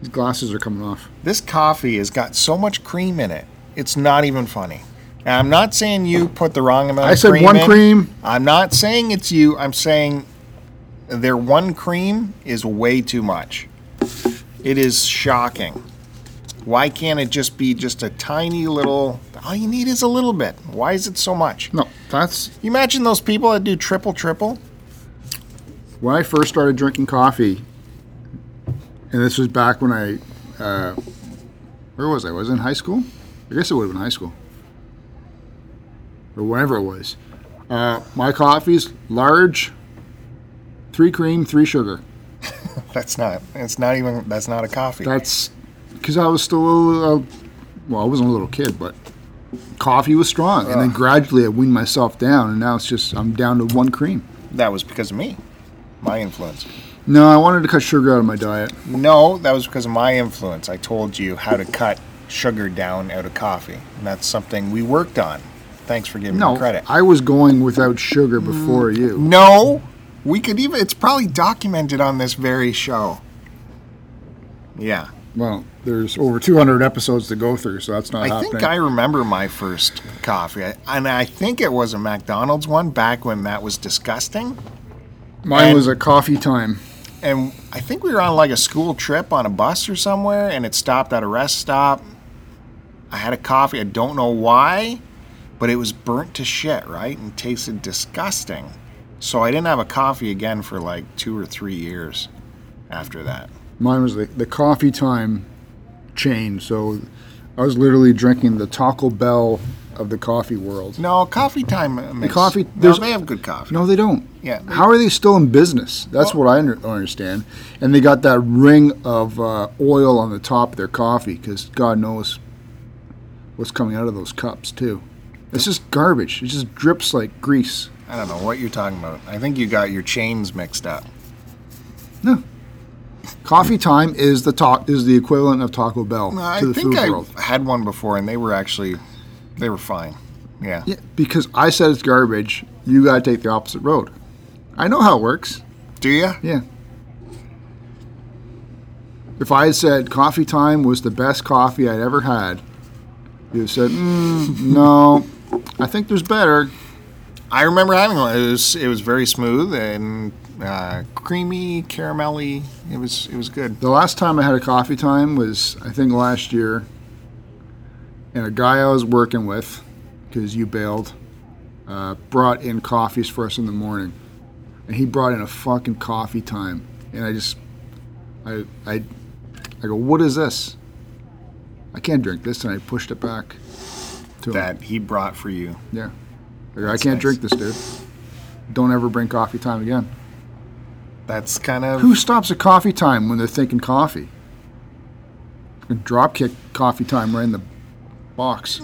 [SPEAKER 1] These glasses are coming off.
[SPEAKER 2] This coffee has got so much cream in it. It's not even funny. Now, I'm not saying you put the wrong amount
[SPEAKER 1] I
[SPEAKER 2] of
[SPEAKER 1] said one
[SPEAKER 2] in.
[SPEAKER 1] cream.
[SPEAKER 2] I'm not saying it's you. I'm saying their one cream is way too much. It is shocking. Why can't it just be just a tiny little? All you need is a little bit. Why is it so much?
[SPEAKER 1] No, that's
[SPEAKER 2] You imagine those people that do triple triple.
[SPEAKER 1] when I first started drinking coffee, and this was back when I, uh, where was I? Was I in high school? I guess it would have been high school, or whenever it was. Uh, my coffee's large, three cream, three sugar.
[SPEAKER 2] That's not. It's not even. That's not a coffee.
[SPEAKER 1] That's because I was still a little, uh, well, I wasn't a little kid, but coffee was strong, and then gradually I weaned myself down, and now it's just I'm down to one cream.
[SPEAKER 2] That was because of me, my influence.
[SPEAKER 1] No, I wanted to cut sugar out of my diet.
[SPEAKER 2] No, that was because of my influence. I told you how to cut sugar down out of coffee, and that's something we worked on. Thanks for giving
[SPEAKER 1] No,
[SPEAKER 2] me credit.
[SPEAKER 1] I was going without sugar mm. before you.
[SPEAKER 2] No, we could even. It's probably documented on this very show. Yeah,
[SPEAKER 1] Well, there's over 200 episodes to go through, so that's not
[SPEAKER 2] I
[SPEAKER 1] happening.
[SPEAKER 2] think I remember my first coffee, I, and I think it was a McDonald's one back when that was disgusting.
[SPEAKER 1] Mine
[SPEAKER 2] and-
[SPEAKER 1] was a coffee time.
[SPEAKER 2] and I think we were on like a school trip on a bus or somewhere, and it stopped at a rest stop. I had a coffee. I don't know why, but it was burnt to shit, right, and tasted disgusting. So I didn't have a coffee again for like two or three years after that.
[SPEAKER 1] Mine was the, the coffee time chain, so I was literally drinking the Taco Bell of the coffee world.
[SPEAKER 2] No, coffee time. Makes,
[SPEAKER 1] coffee-
[SPEAKER 2] No, they have good coffee.
[SPEAKER 1] No, they don't.
[SPEAKER 2] Yeah. they-
[SPEAKER 1] How are they still in business? That's
[SPEAKER 2] Well-
[SPEAKER 1] what I don't understand. And they got that ring of uh, oil on the top of their coffee because God knows what's coming out of those cups too. It's just garbage. It just drips like grease.
[SPEAKER 2] I don't know what you're talking about. I think you got your chains mixed up.
[SPEAKER 1] Coffee time is the talk is the equivalent of Taco Bell
[SPEAKER 2] I
[SPEAKER 1] to the
[SPEAKER 2] think
[SPEAKER 1] food
[SPEAKER 2] I
[SPEAKER 1] world.
[SPEAKER 2] had one before, and they were actually, they were fine. Yeah.
[SPEAKER 1] Yeah, because I said it's garbage. You got to take the opposite road. I know how it works.
[SPEAKER 2] Do you?
[SPEAKER 1] Yeah. If I had said coffee time was the best coffee I'd ever had, you'd have said, mm, no, I think there's better.
[SPEAKER 2] I remember having one. It was it was very smooth and uh, creamy, caramelly. It was it was good.
[SPEAKER 1] The last time I had a coffee time was, I think, last year. And a guy I was working with, because you bailed, uh, brought in coffees for us in the morning. And he brought in a fucking coffee time. And I just, I, I, I go, what is this? I can't drink this. And I pushed it back to him.
[SPEAKER 2] That he brought for you.
[SPEAKER 1] Yeah. I, go, I can't
[SPEAKER 2] nice.
[SPEAKER 1] drink this, dude. Don't ever bring coffee time again.
[SPEAKER 2] That's kind of
[SPEAKER 1] Who stops at coffee time when they're thinking coffee? Drop kick coffee time right in the box.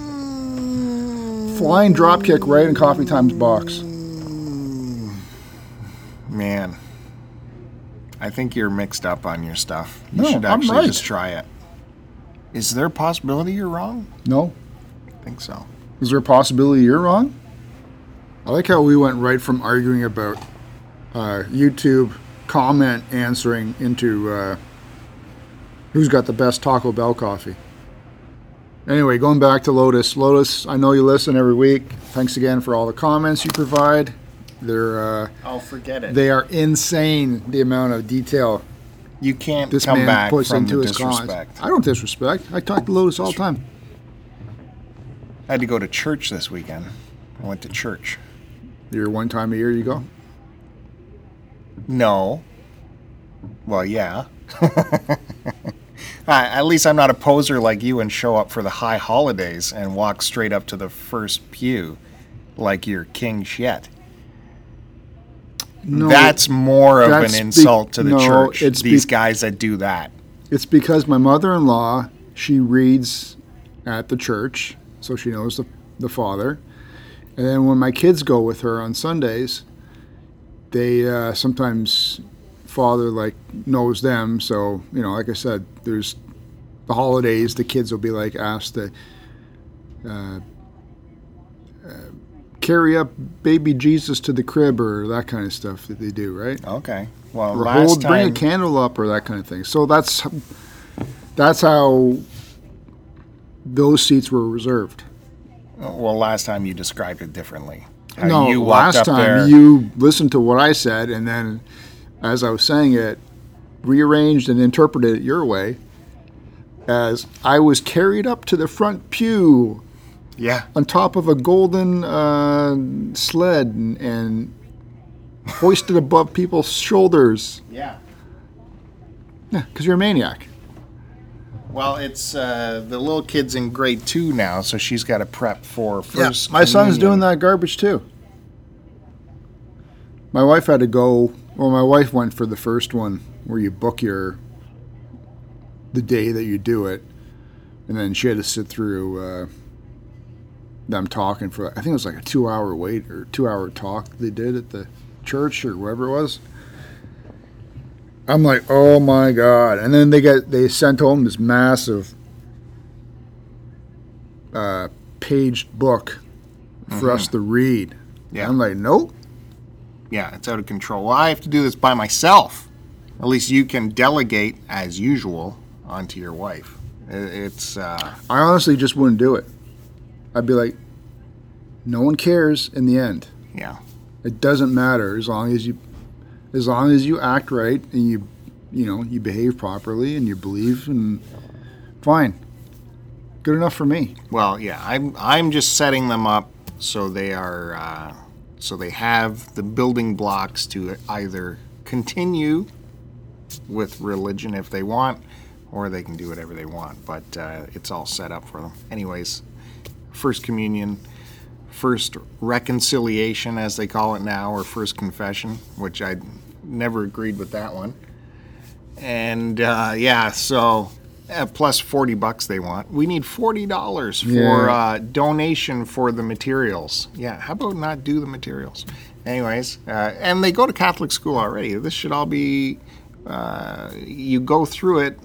[SPEAKER 1] Flying drop kick right in coffee time's box.
[SPEAKER 2] man. I think you're mixed up on your stuff. You
[SPEAKER 1] No,
[SPEAKER 2] should
[SPEAKER 1] I'm
[SPEAKER 2] actually
[SPEAKER 1] right.
[SPEAKER 2] just try it. Is there a possibility you're wrong?
[SPEAKER 1] No?
[SPEAKER 2] I think so.
[SPEAKER 1] Is there a possibility you're wrong? I like how we went right from arguing about uh, YouTube comment answering into uh, who's got the best Taco Bell coffee. Anyway, going back to Lotus. Lotus, I know you listen every week. Thanks again for all the comments you provide. They're uh,
[SPEAKER 2] I'll forget it.
[SPEAKER 1] they are insane. The amount of detail
[SPEAKER 2] you can't
[SPEAKER 1] this
[SPEAKER 2] come
[SPEAKER 1] man
[SPEAKER 2] back
[SPEAKER 1] puts
[SPEAKER 2] from
[SPEAKER 1] into
[SPEAKER 2] the
[SPEAKER 1] his comments.
[SPEAKER 2] disrespect.
[SPEAKER 1] I don't disrespect. I talk to Lotus all the time.
[SPEAKER 2] I had to go to church this weekend. I went to church.
[SPEAKER 1] Your one time a year you go.
[SPEAKER 2] No. Well, yeah. At least I'm not a poser like you and show up for the high holidays and walk straight up to the first pew like you're king shit.
[SPEAKER 1] No,
[SPEAKER 2] That's more of
[SPEAKER 1] that's
[SPEAKER 2] an
[SPEAKER 1] be-
[SPEAKER 2] insult to the
[SPEAKER 1] no,
[SPEAKER 2] church.
[SPEAKER 1] it's
[SPEAKER 2] These
[SPEAKER 1] be-
[SPEAKER 2] guys that do that.
[SPEAKER 1] It's because my mother-in-law she reads at the church, so she knows the the father. And then when my kids go with her on Sundays, they uh, sometimes father like knows them. So you know, like I said, there's the holidays. The kids will be like asked to uh, uh, carry up baby Jesus to the crib or that kind of stuff that they do, right?
[SPEAKER 2] Okay. Well,
[SPEAKER 1] or
[SPEAKER 2] last
[SPEAKER 1] hold, bring a candle up or that kind of thing. So that's that's how those seats were reserved.
[SPEAKER 2] well, last time you described it differently. How
[SPEAKER 1] no,
[SPEAKER 2] you
[SPEAKER 1] last time
[SPEAKER 2] there.
[SPEAKER 1] you listened to what I said, and then as I was saying it, rearranged and interpreted it your way. As I was carried up to the front pew
[SPEAKER 2] yeah.
[SPEAKER 1] on top of a golden uh, sled and, and hoisted above people's shoulders.
[SPEAKER 2] Yeah.
[SPEAKER 1] Yeah, because you're a maniac.
[SPEAKER 2] Well, it's uh, the little kid's in grade two now, so she's got to prep for first.
[SPEAKER 1] my son's
[SPEAKER 2] communion.
[SPEAKER 1] doing that garbage too. My wife had to go. Well, my wife went for the first one where you book your the day that you do it, and then she had to sit through uh, them talking for. I think it was like a two-hour wait or two-hour talk they did at the church or wherever it was. I'm like, oh my god! And then they get they sent home this massive uh, paged book for us to read.
[SPEAKER 2] Yeah.
[SPEAKER 1] I'm like, nope.
[SPEAKER 2] Yeah, it's out of control. Well, I have to do this by myself. At least you can delegate, as usual, onto your wife. It's uh,
[SPEAKER 1] I honestly just wouldn't do it. I'd be like, no one cares in the end.
[SPEAKER 2] yeah,
[SPEAKER 1] It doesn't matter as long as you, as long as you act right and you, you know, you behave properly and you believe and fine. Good enough for me.
[SPEAKER 2] Well, yeah, I'm I'm just setting them up so they are uh, so they have the building blocks to either continue with religion if they want, or they can do whatever they want. But uh, it's all set up for them. Anyways, first communion, first reconciliation, as they call it now, or first confession, which I never agreed with that one. And uh, yeah, so uh, plus 40 bucks they want. We need $40 for
[SPEAKER 1] Yeah.
[SPEAKER 2] uh, donation for the materials. Yeah, how about not do the materials? Anyways, uh, and they go to Catholic school already. This should all be, uh, you go through it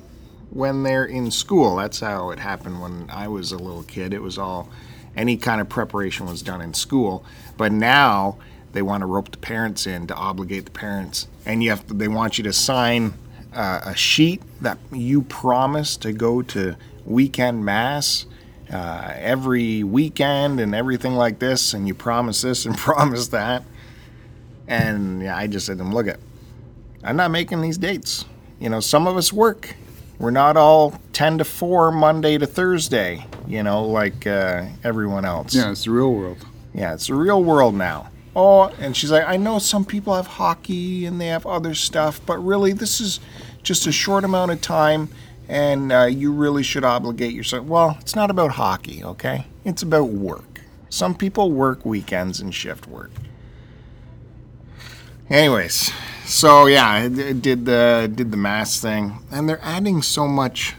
[SPEAKER 2] when they're in school. That's how it happened when I was a little kid. It was all, any kind of preparation was done in school. But now they want to rope the parents in to obligate the parents. And you have to, they want you to sign uh, a sheet that you promise to go to weekend mass uh, every weekend and everything like this, and you promise this and promise that. And yeah, I just said to them, look at, I'm not making these dates. You know, some of us work. We're not all 10 to 4 Monday to Thursday, you know, like uh, everyone else.
[SPEAKER 1] Yeah, it's the real world.
[SPEAKER 2] Yeah, it's the real world now. Oh, and she's like, I know some people have hockey and they have other stuff, but really, this is just a short amount of time, and uh, you really should obligate yourself. Well, it's not about hockey, okay? It's about work. Some people work weekends and shift work. Anyways, so yeah, I d- did the did the mass thing, and they're adding so much.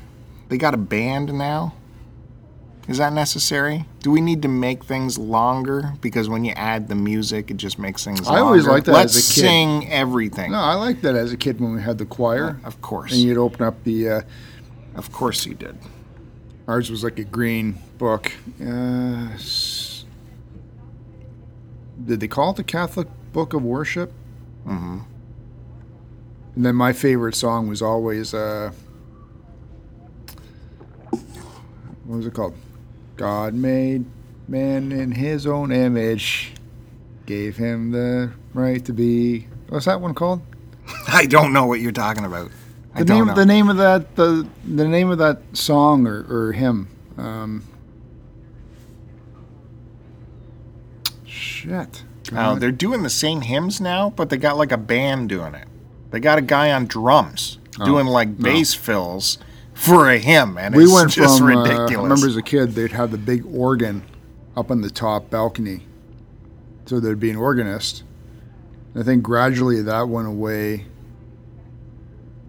[SPEAKER 2] They got a band now. Is that necessary? Do we need to make things longer? Because when you add the music, it just makes things longer.
[SPEAKER 1] I always liked that
[SPEAKER 2] Let's
[SPEAKER 1] as a kid.
[SPEAKER 2] sing everything.
[SPEAKER 1] No, I liked that as a kid when we had the choir.
[SPEAKER 2] Of course.
[SPEAKER 1] And you'd open up the, uh,
[SPEAKER 2] Of course you did.
[SPEAKER 1] ours was like a green book. Uh, s- did they call it the Catholic Book of Worship?
[SPEAKER 2] Mm-hmm.
[SPEAKER 1] And then my favorite song was always uh, what was it called? God made man in His own image, gave him the right to be. What's that one called?
[SPEAKER 2] I don't know what you're talking about. I
[SPEAKER 1] The
[SPEAKER 2] don't
[SPEAKER 1] name,
[SPEAKER 2] know.
[SPEAKER 1] the name of that, the the name of that song or, or hymn. Um, shit.
[SPEAKER 2] Oh, they're doing the same hymns now, but they got like a band doing it. They got a guy on drums doing like
[SPEAKER 1] no.
[SPEAKER 2] bass fills for a hymn, and
[SPEAKER 1] we
[SPEAKER 2] it's
[SPEAKER 1] went
[SPEAKER 2] just
[SPEAKER 1] from. Uh,
[SPEAKER 2] ridiculous.
[SPEAKER 1] I remember as a kid, they'd have the big organ up on the top balcony, so there'd be an organist. I think gradually that went away,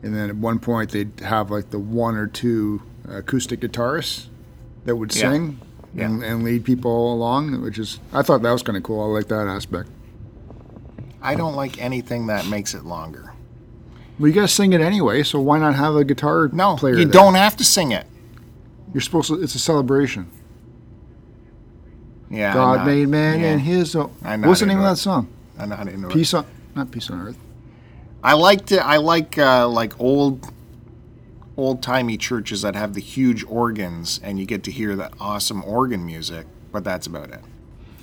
[SPEAKER 1] and then at one point they'd have like the one or two acoustic guitarists that would
[SPEAKER 2] Yeah.
[SPEAKER 1] sing
[SPEAKER 2] Yeah.
[SPEAKER 1] and, and lead people along, which is I thought that was kind of cool. I like that aspect.
[SPEAKER 2] I don't like anything that makes it longer.
[SPEAKER 1] Well, you gotta sing it anyway, so why not have a guitar
[SPEAKER 2] No,
[SPEAKER 1] player?
[SPEAKER 2] you
[SPEAKER 1] there?
[SPEAKER 2] don't have to sing it.
[SPEAKER 1] You're supposed to. It's a celebration.
[SPEAKER 2] Yeah,
[SPEAKER 1] God made man
[SPEAKER 2] yeah,
[SPEAKER 1] in His own. What's the name of that song?
[SPEAKER 2] I'm not into it.
[SPEAKER 1] Peace on, not peace on earth.
[SPEAKER 2] I like to. I like uh, like old, old timey churches that have the huge organs, and you get to hear that awesome organ music. But that's about it.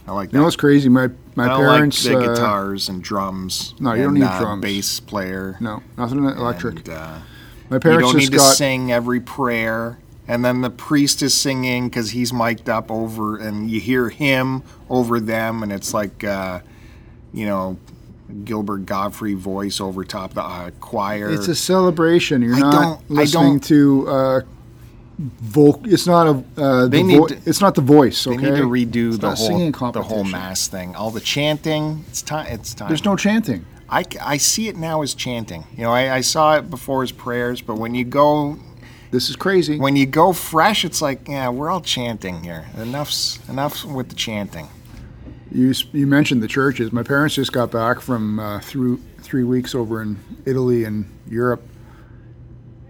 [SPEAKER 2] I like that.
[SPEAKER 1] You know what's crazy? My my
[SPEAKER 2] I don't
[SPEAKER 1] parents.
[SPEAKER 2] like the
[SPEAKER 1] uh,
[SPEAKER 2] guitars and drums.
[SPEAKER 1] No, you don't
[SPEAKER 2] and,
[SPEAKER 1] need
[SPEAKER 2] uh,
[SPEAKER 1] drums.
[SPEAKER 2] Bass player.
[SPEAKER 1] No, nothing electric.
[SPEAKER 2] And, uh,
[SPEAKER 1] my
[SPEAKER 2] you
[SPEAKER 1] parents
[SPEAKER 2] don't
[SPEAKER 1] just
[SPEAKER 2] need to sing every prayer. And then the priest is singing because he's mic'd up over, and you hear him over them, and it's like, uh, you know, Gilbert Gottfried voice over top the uh, choir.
[SPEAKER 1] It's a celebration. You're
[SPEAKER 2] I
[SPEAKER 1] not listening
[SPEAKER 2] don't-
[SPEAKER 1] to. Uh, voc- It's not a. Uh,
[SPEAKER 2] They
[SPEAKER 1] the
[SPEAKER 2] need
[SPEAKER 1] vo-
[SPEAKER 2] to-
[SPEAKER 1] It's not the voice.
[SPEAKER 2] They
[SPEAKER 1] Okay.
[SPEAKER 2] need to redo
[SPEAKER 1] It's
[SPEAKER 2] the
[SPEAKER 1] not singing
[SPEAKER 2] whole the whole
[SPEAKER 1] competition.
[SPEAKER 2] mass thing. All the chanting. It's time. It's time.
[SPEAKER 1] There's no chanting.
[SPEAKER 2] I, c- I see it now as chanting. You know, I, I saw it before as prayers, but when you go
[SPEAKER 1] This is crazy.
[SPEAKER 2] when you go fresh, it's like yeah, we're all chanting here. Enough's enough with the chanting.
[SPEAKER 1] You s- you mentioned the churches. My parents just got back from uh, through three weeks over in Italy and Europe,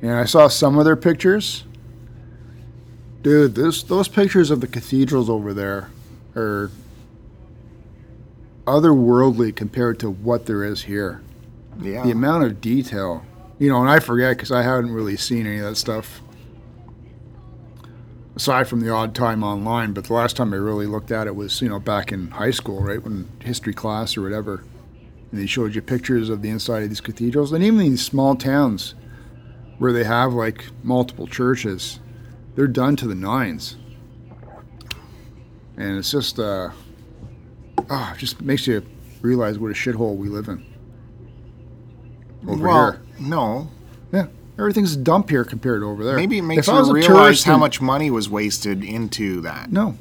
[SPEAKER 1] and I saw some of their pictures. Dude, this those pictures of the cathedrals over there are otherworldly compared to what there is here.
[SPEAKER 2] Yeah.
[SPEAKER 1] The amount of detail, you know, and I forget because I haven't really seen any of that stuff aside from the odd time online. But the last time I really looked at it was, you know, back in high school, right, when history class or whatever, and they showed you pictures of the inside of these cathedrals, and even these small towns where they have like multiple churches, they're done to the nines, and it's just, uh, ah, it just makes you realize what a shithole we live in. Over
[SPEAKER 2] well,
[SPEAKER 1] here.
[SPEAKER 2] no.
[SPEAKER 1] Yeah, everything's a dump here compared to over there.
[SPEAKER 2] Maybe it makes
[SPEAKER 1] If
[SPEAKER 2] you realize
[SPEAKER 1] tourist
[SPEAKER 2] how much money was wasted into that.
[SPEAKER 1] No,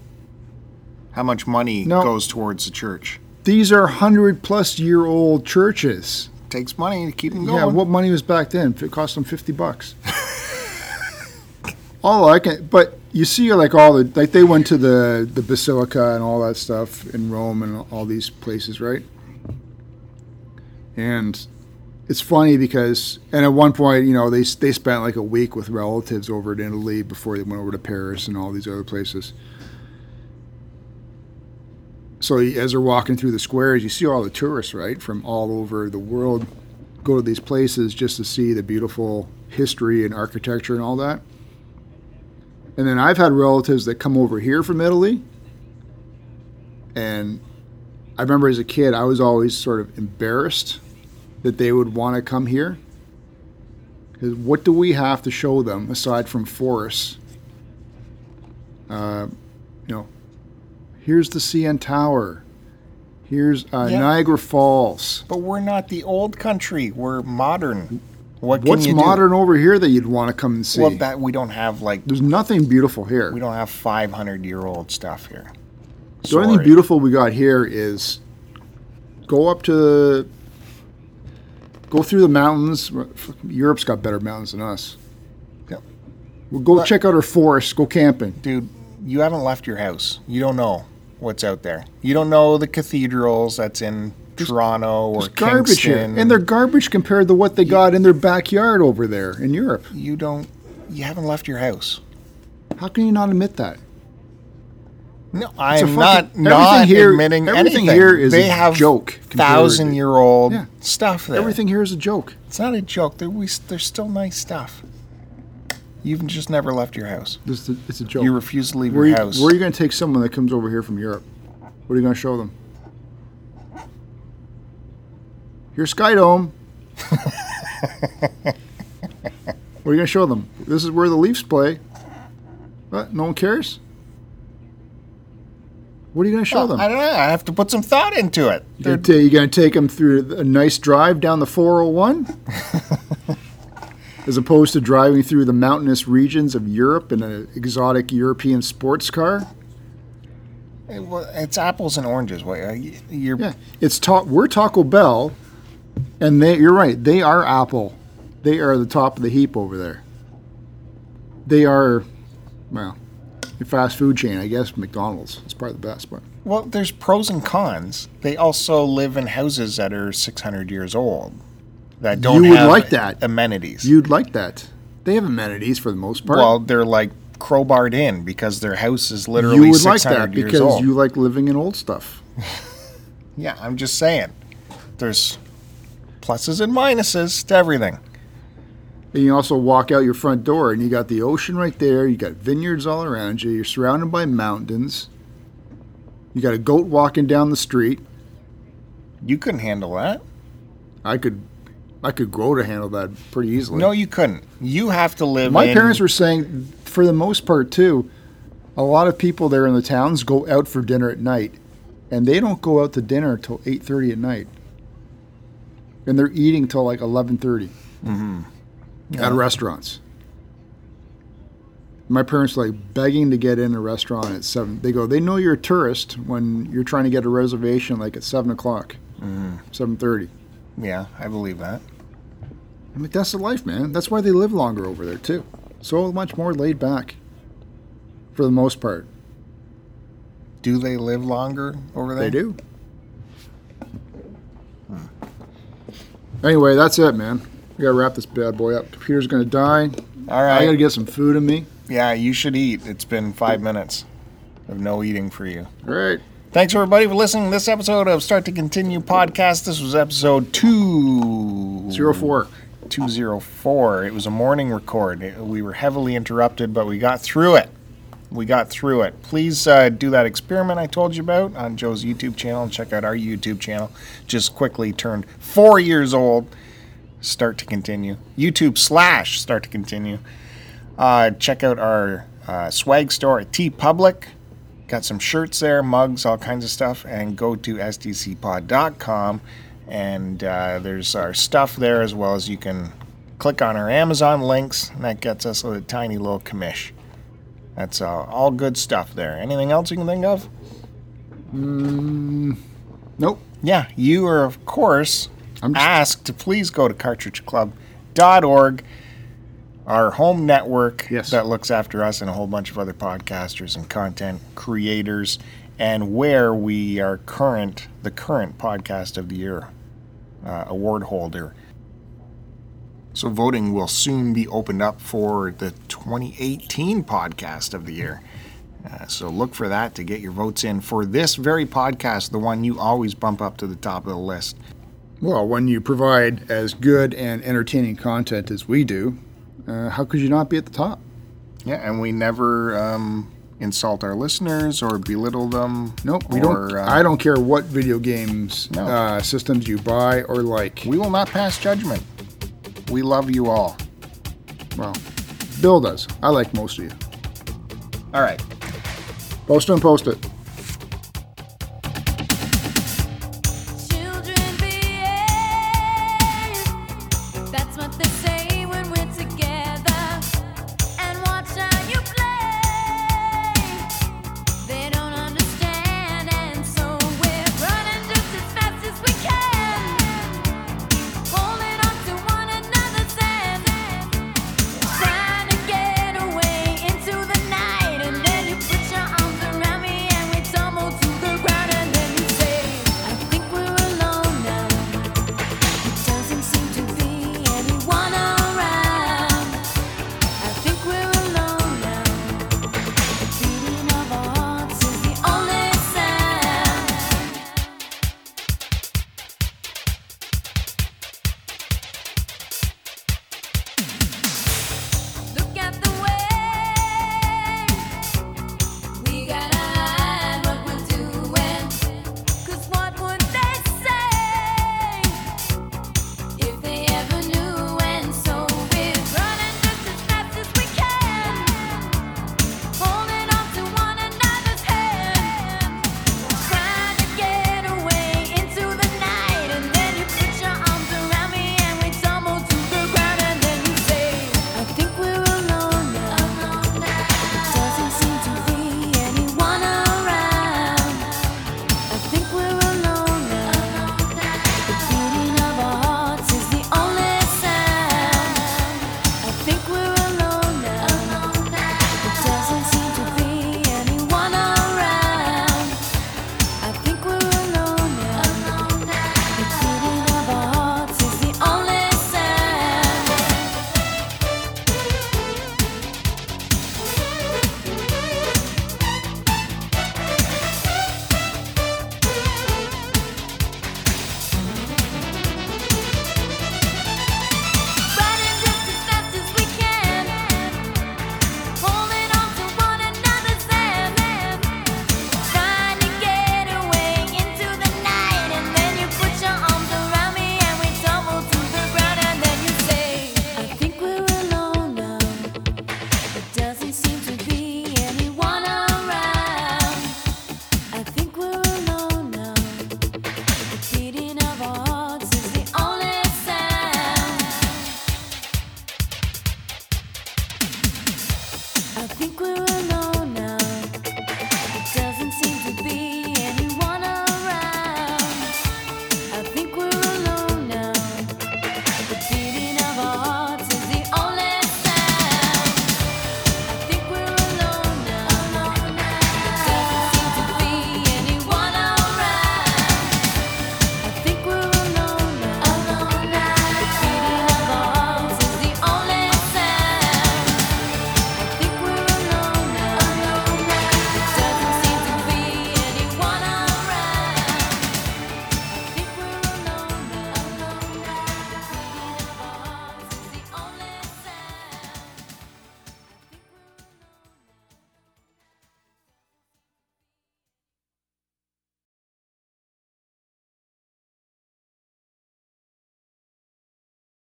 [SPEAKER 2] How much money
[SPEAKER 1] No.
[SPEAKER 2] goes towards the church.
[SPEAKER 1] these are hundred plus year old churches.
[SPEAKER 2] takes money to keep them going.
[SPEAKER 1] Yeah, what money was back then? It cost them fifty bucks. all I can, but you see, like all the like they went to the the basilica and all that stuff in Rome and all these places, right? And it's funny because, and at one point, you know, they they spent like a week with relatives over in Italy before they went over to Paris and all these other places. So as they're walking through the squares, you see all the tourists, right, from all over the world, go to these places just to see the beautiful history and architecture and all that. And then I've had relatives that come over here from Italy, and I remember as a kid, I was always sort of embarrassed that they would want to come here. Because what do we have to show them aside from forests? Uh, you know, here's the CN Tower. Here's uh,
[SPEAKER 2] Yeah.
[SPEAKER 1] Niagara Falls.
[SPEAKER 2] But we're not the old country. We're modern. What can
[SPEAKER 1] What's
[SPEAKER 2] you do?
[SPEAKER 1] modern over here that you'd want to come and see?
[SPEAKER 2] Well, that we don't have like
[SPEAKER 1] There's nothing beautiful here.
[SPEAKER 2] we don't have 500 year old stuff here.
[SPEAKER 1] So The only thing beautiful we got here is go up to go through the mountains. Europe's got better mountains than us.
[SPEAKER 2] Yep.
[SPEAKER 1] We'll go
[SPEAKER 2] But-
[SPEAKER 1] check out our forests. Go camping.
[SPEAKER 2] dude, you haven't left your house. You don't know what's out there. You don't know the cathedrals that's in Toronto or
[SPEAKER 1] garbage here,
[SPEAKER 2] Kingston.
[SPEAKER 1] and they're garbage compared to what they got in their backyard over there in Europe.
[SPEAKER 2] you don't. You haven't left your house.
[SPEAKER 1] How can you not admit that?
[SPEAKER 2] No, I'm not not
[SPEAKER 1] here-
[SPEAKER 2] admitting
[SPEAKER 1] everything
[SPEAKER 2] anything.
[SPEAKER 1] here is
[SPEAKER 2] they
[SPEAKER 1] a joke
[SPEAKER 2] thousand year old
[SPEAKER 1] Yeah.
[SPEAKER 2] stuff there.
[SPEAKER 1] Everything here is a joke.
[SPEAKER 2] It's not a joke. There we, there's still nice stuff. You've just never left your house.
[SPEAKER 1] This it's a joke.
[SPEAKER 2] You refuse to leave
[SPEAKER 1] where,
[SPEAKER 2] your
[SPEAKER 1] you,
[SPEAKER 2] house.
[SPEAKER 1] where are you going to take someone that comes over here from Europe? What are you going to show them? Your Sky Dome. what are you going to show them? This is where the Leafs play. What? No one cares? What are you going to show
[SPEAKER 2] Well,
[SPEAKER 1] them?
[SPEAKER 2] I don't know. I have to put some thought into it.
[SPEAKER 1] You're going, to, you're going to take them through a nice drive down the 401? As opposed to driving through the mountainous regions of Europe in an exotic European sports car?
[SPEAKER 2] Eh, well, it's apples and oranges. What, uh, You're,
[SPEAKER 1] Yeah, it's ta- we're Taco Bell, and they. You're right. They are Apple. They are the top of the heap over there. They are, well, a fast food chain. I guess McDonald's is probably the best, but
[SPEAKER 2] Well, there's pros and cons. They also live in houses that are 600 years old that don't
[SPEAKER 1] You would
[SPEAKER 2] have
[SPEAKER 1] like that.
[SPEAKER 2] amenities.
[SPEAKER 1] you'd like that. They have amenities for the most part.
[SPEAKER 2] well, they're like crowbarred in because their house is literally
[SPEAKER 1] you would like that because
[SPEAKER 2] old.
[SPEAKER 1] you like living in old stuff.
[SPEAKER 2] yeah, I'm just saying. There's pluses and minuses to everything.
[SPEAKER 1] And you also walk out your front door and you got the ocean right there. You got vineyards all around you. You're surrounded by mountains. You got a goat walking down the street.
[SPEAKER 2] You couldn't handle that.
[SPEAKER 1] I could, I could grow to handle that pretty easily.
[SPEAKER 2] No, you couldn't. You have to live.
[SPEAKER 1] my
[SPEAKER 2] in-
[SPEAKER 1] parents were saying, for the most part too, a lot of people there in the towns go out for dinner at night, and they don't go out to dinner till eight thirty at night, and they're eating till like eleven mm-hmm. at restaurants. My parents are like begging to get in a restaurant at seven. They go, they know you're a tourist when you're trying to get a reservation like at seven o'clock, mm-hmm. seven thirty.
[SPEAKER 2] Yeah, I believe that.
[SPEAKER 1] I mean, that's the life, man. That's why they live longer over there too. So much more laid back, for the most part.
[SPEAKER 2] Do they live longer over there?
[SPEAKER 1] They do. Anyway, that's it, man. We gotta wrap this bad boy up. Computer's gonna die.
[SPEAKER 2] All right.
[SPEAKER 1] I gotta get some food in me.
[SPEAKER 2] Yeah, you should eat. It's been five minutes of no eating for you.
[SPEAKER 1] All right.
[SPEAKER 2] Thanks everybody for listening to this episode of Start to Continue podcast. This was episode two
[SPEAKER 1] Zero four.
[SPEAKER 2] 204. It was a morning record. It- we were heavily interrupted, but we got through it. We got through it. Please uh, do that experiment I told you about on Joe's YouTube channel and check out our YouTube channel. Just quickly turned four years old. Start to continue. YouTube slash start to continue. Uh, check out our uh, swag store at TeePublic. Got some shirts there, mugs, all kinds of stuff. And go to stcpod.com. And uh, there's our stuff there as well as you can click on our Amazon links. And that gets us a tiny little commish. That's uh, all good stuff there. Anything else you can think of?
[SPEAKER 1] Nope.
[SPEAKER 2] Yeah, you are, of course,
[SPEAKER 1] I'm just-
[SPEAKER 2] asked to please go to cartridgeclub.org, our home network
[SPEAKER 1] Yes.
[SPEAKER 2] that looks after us and a whole bunch of other podcasters and content creators, and where we are current, the current podcast of the year uh, award holder. So voting will soon be opened up for the 2018 podcast of the year. Uh, so look for that to get your votes in for this very podcast, the one you always bump up to the top of the list.
[SPEAKER 1] Well, when you provide as good and entertaining content as we do, uh, how could you not be at the top?
[SPEAKER 2] Yeah, and we never um, insult our listeners or belittle them.
[SPEAKER 1] Nope. We
[SPEAKER 2] or,
[SPEAKER 1] don't.
[SPEAKER 2] uh,
[SPEAKER 1] I don't care what video games
[SPEAKER 2] No.
[SPEAKER 1] uh, systems you buy or like.
[SPEAKER 2] We will not pass judgment. We love you all.
[SPEAKER 1] Well, Bill does. I like most of you.
[SPEAKER 2] All right.
[SPEAKER 1] Post and post it.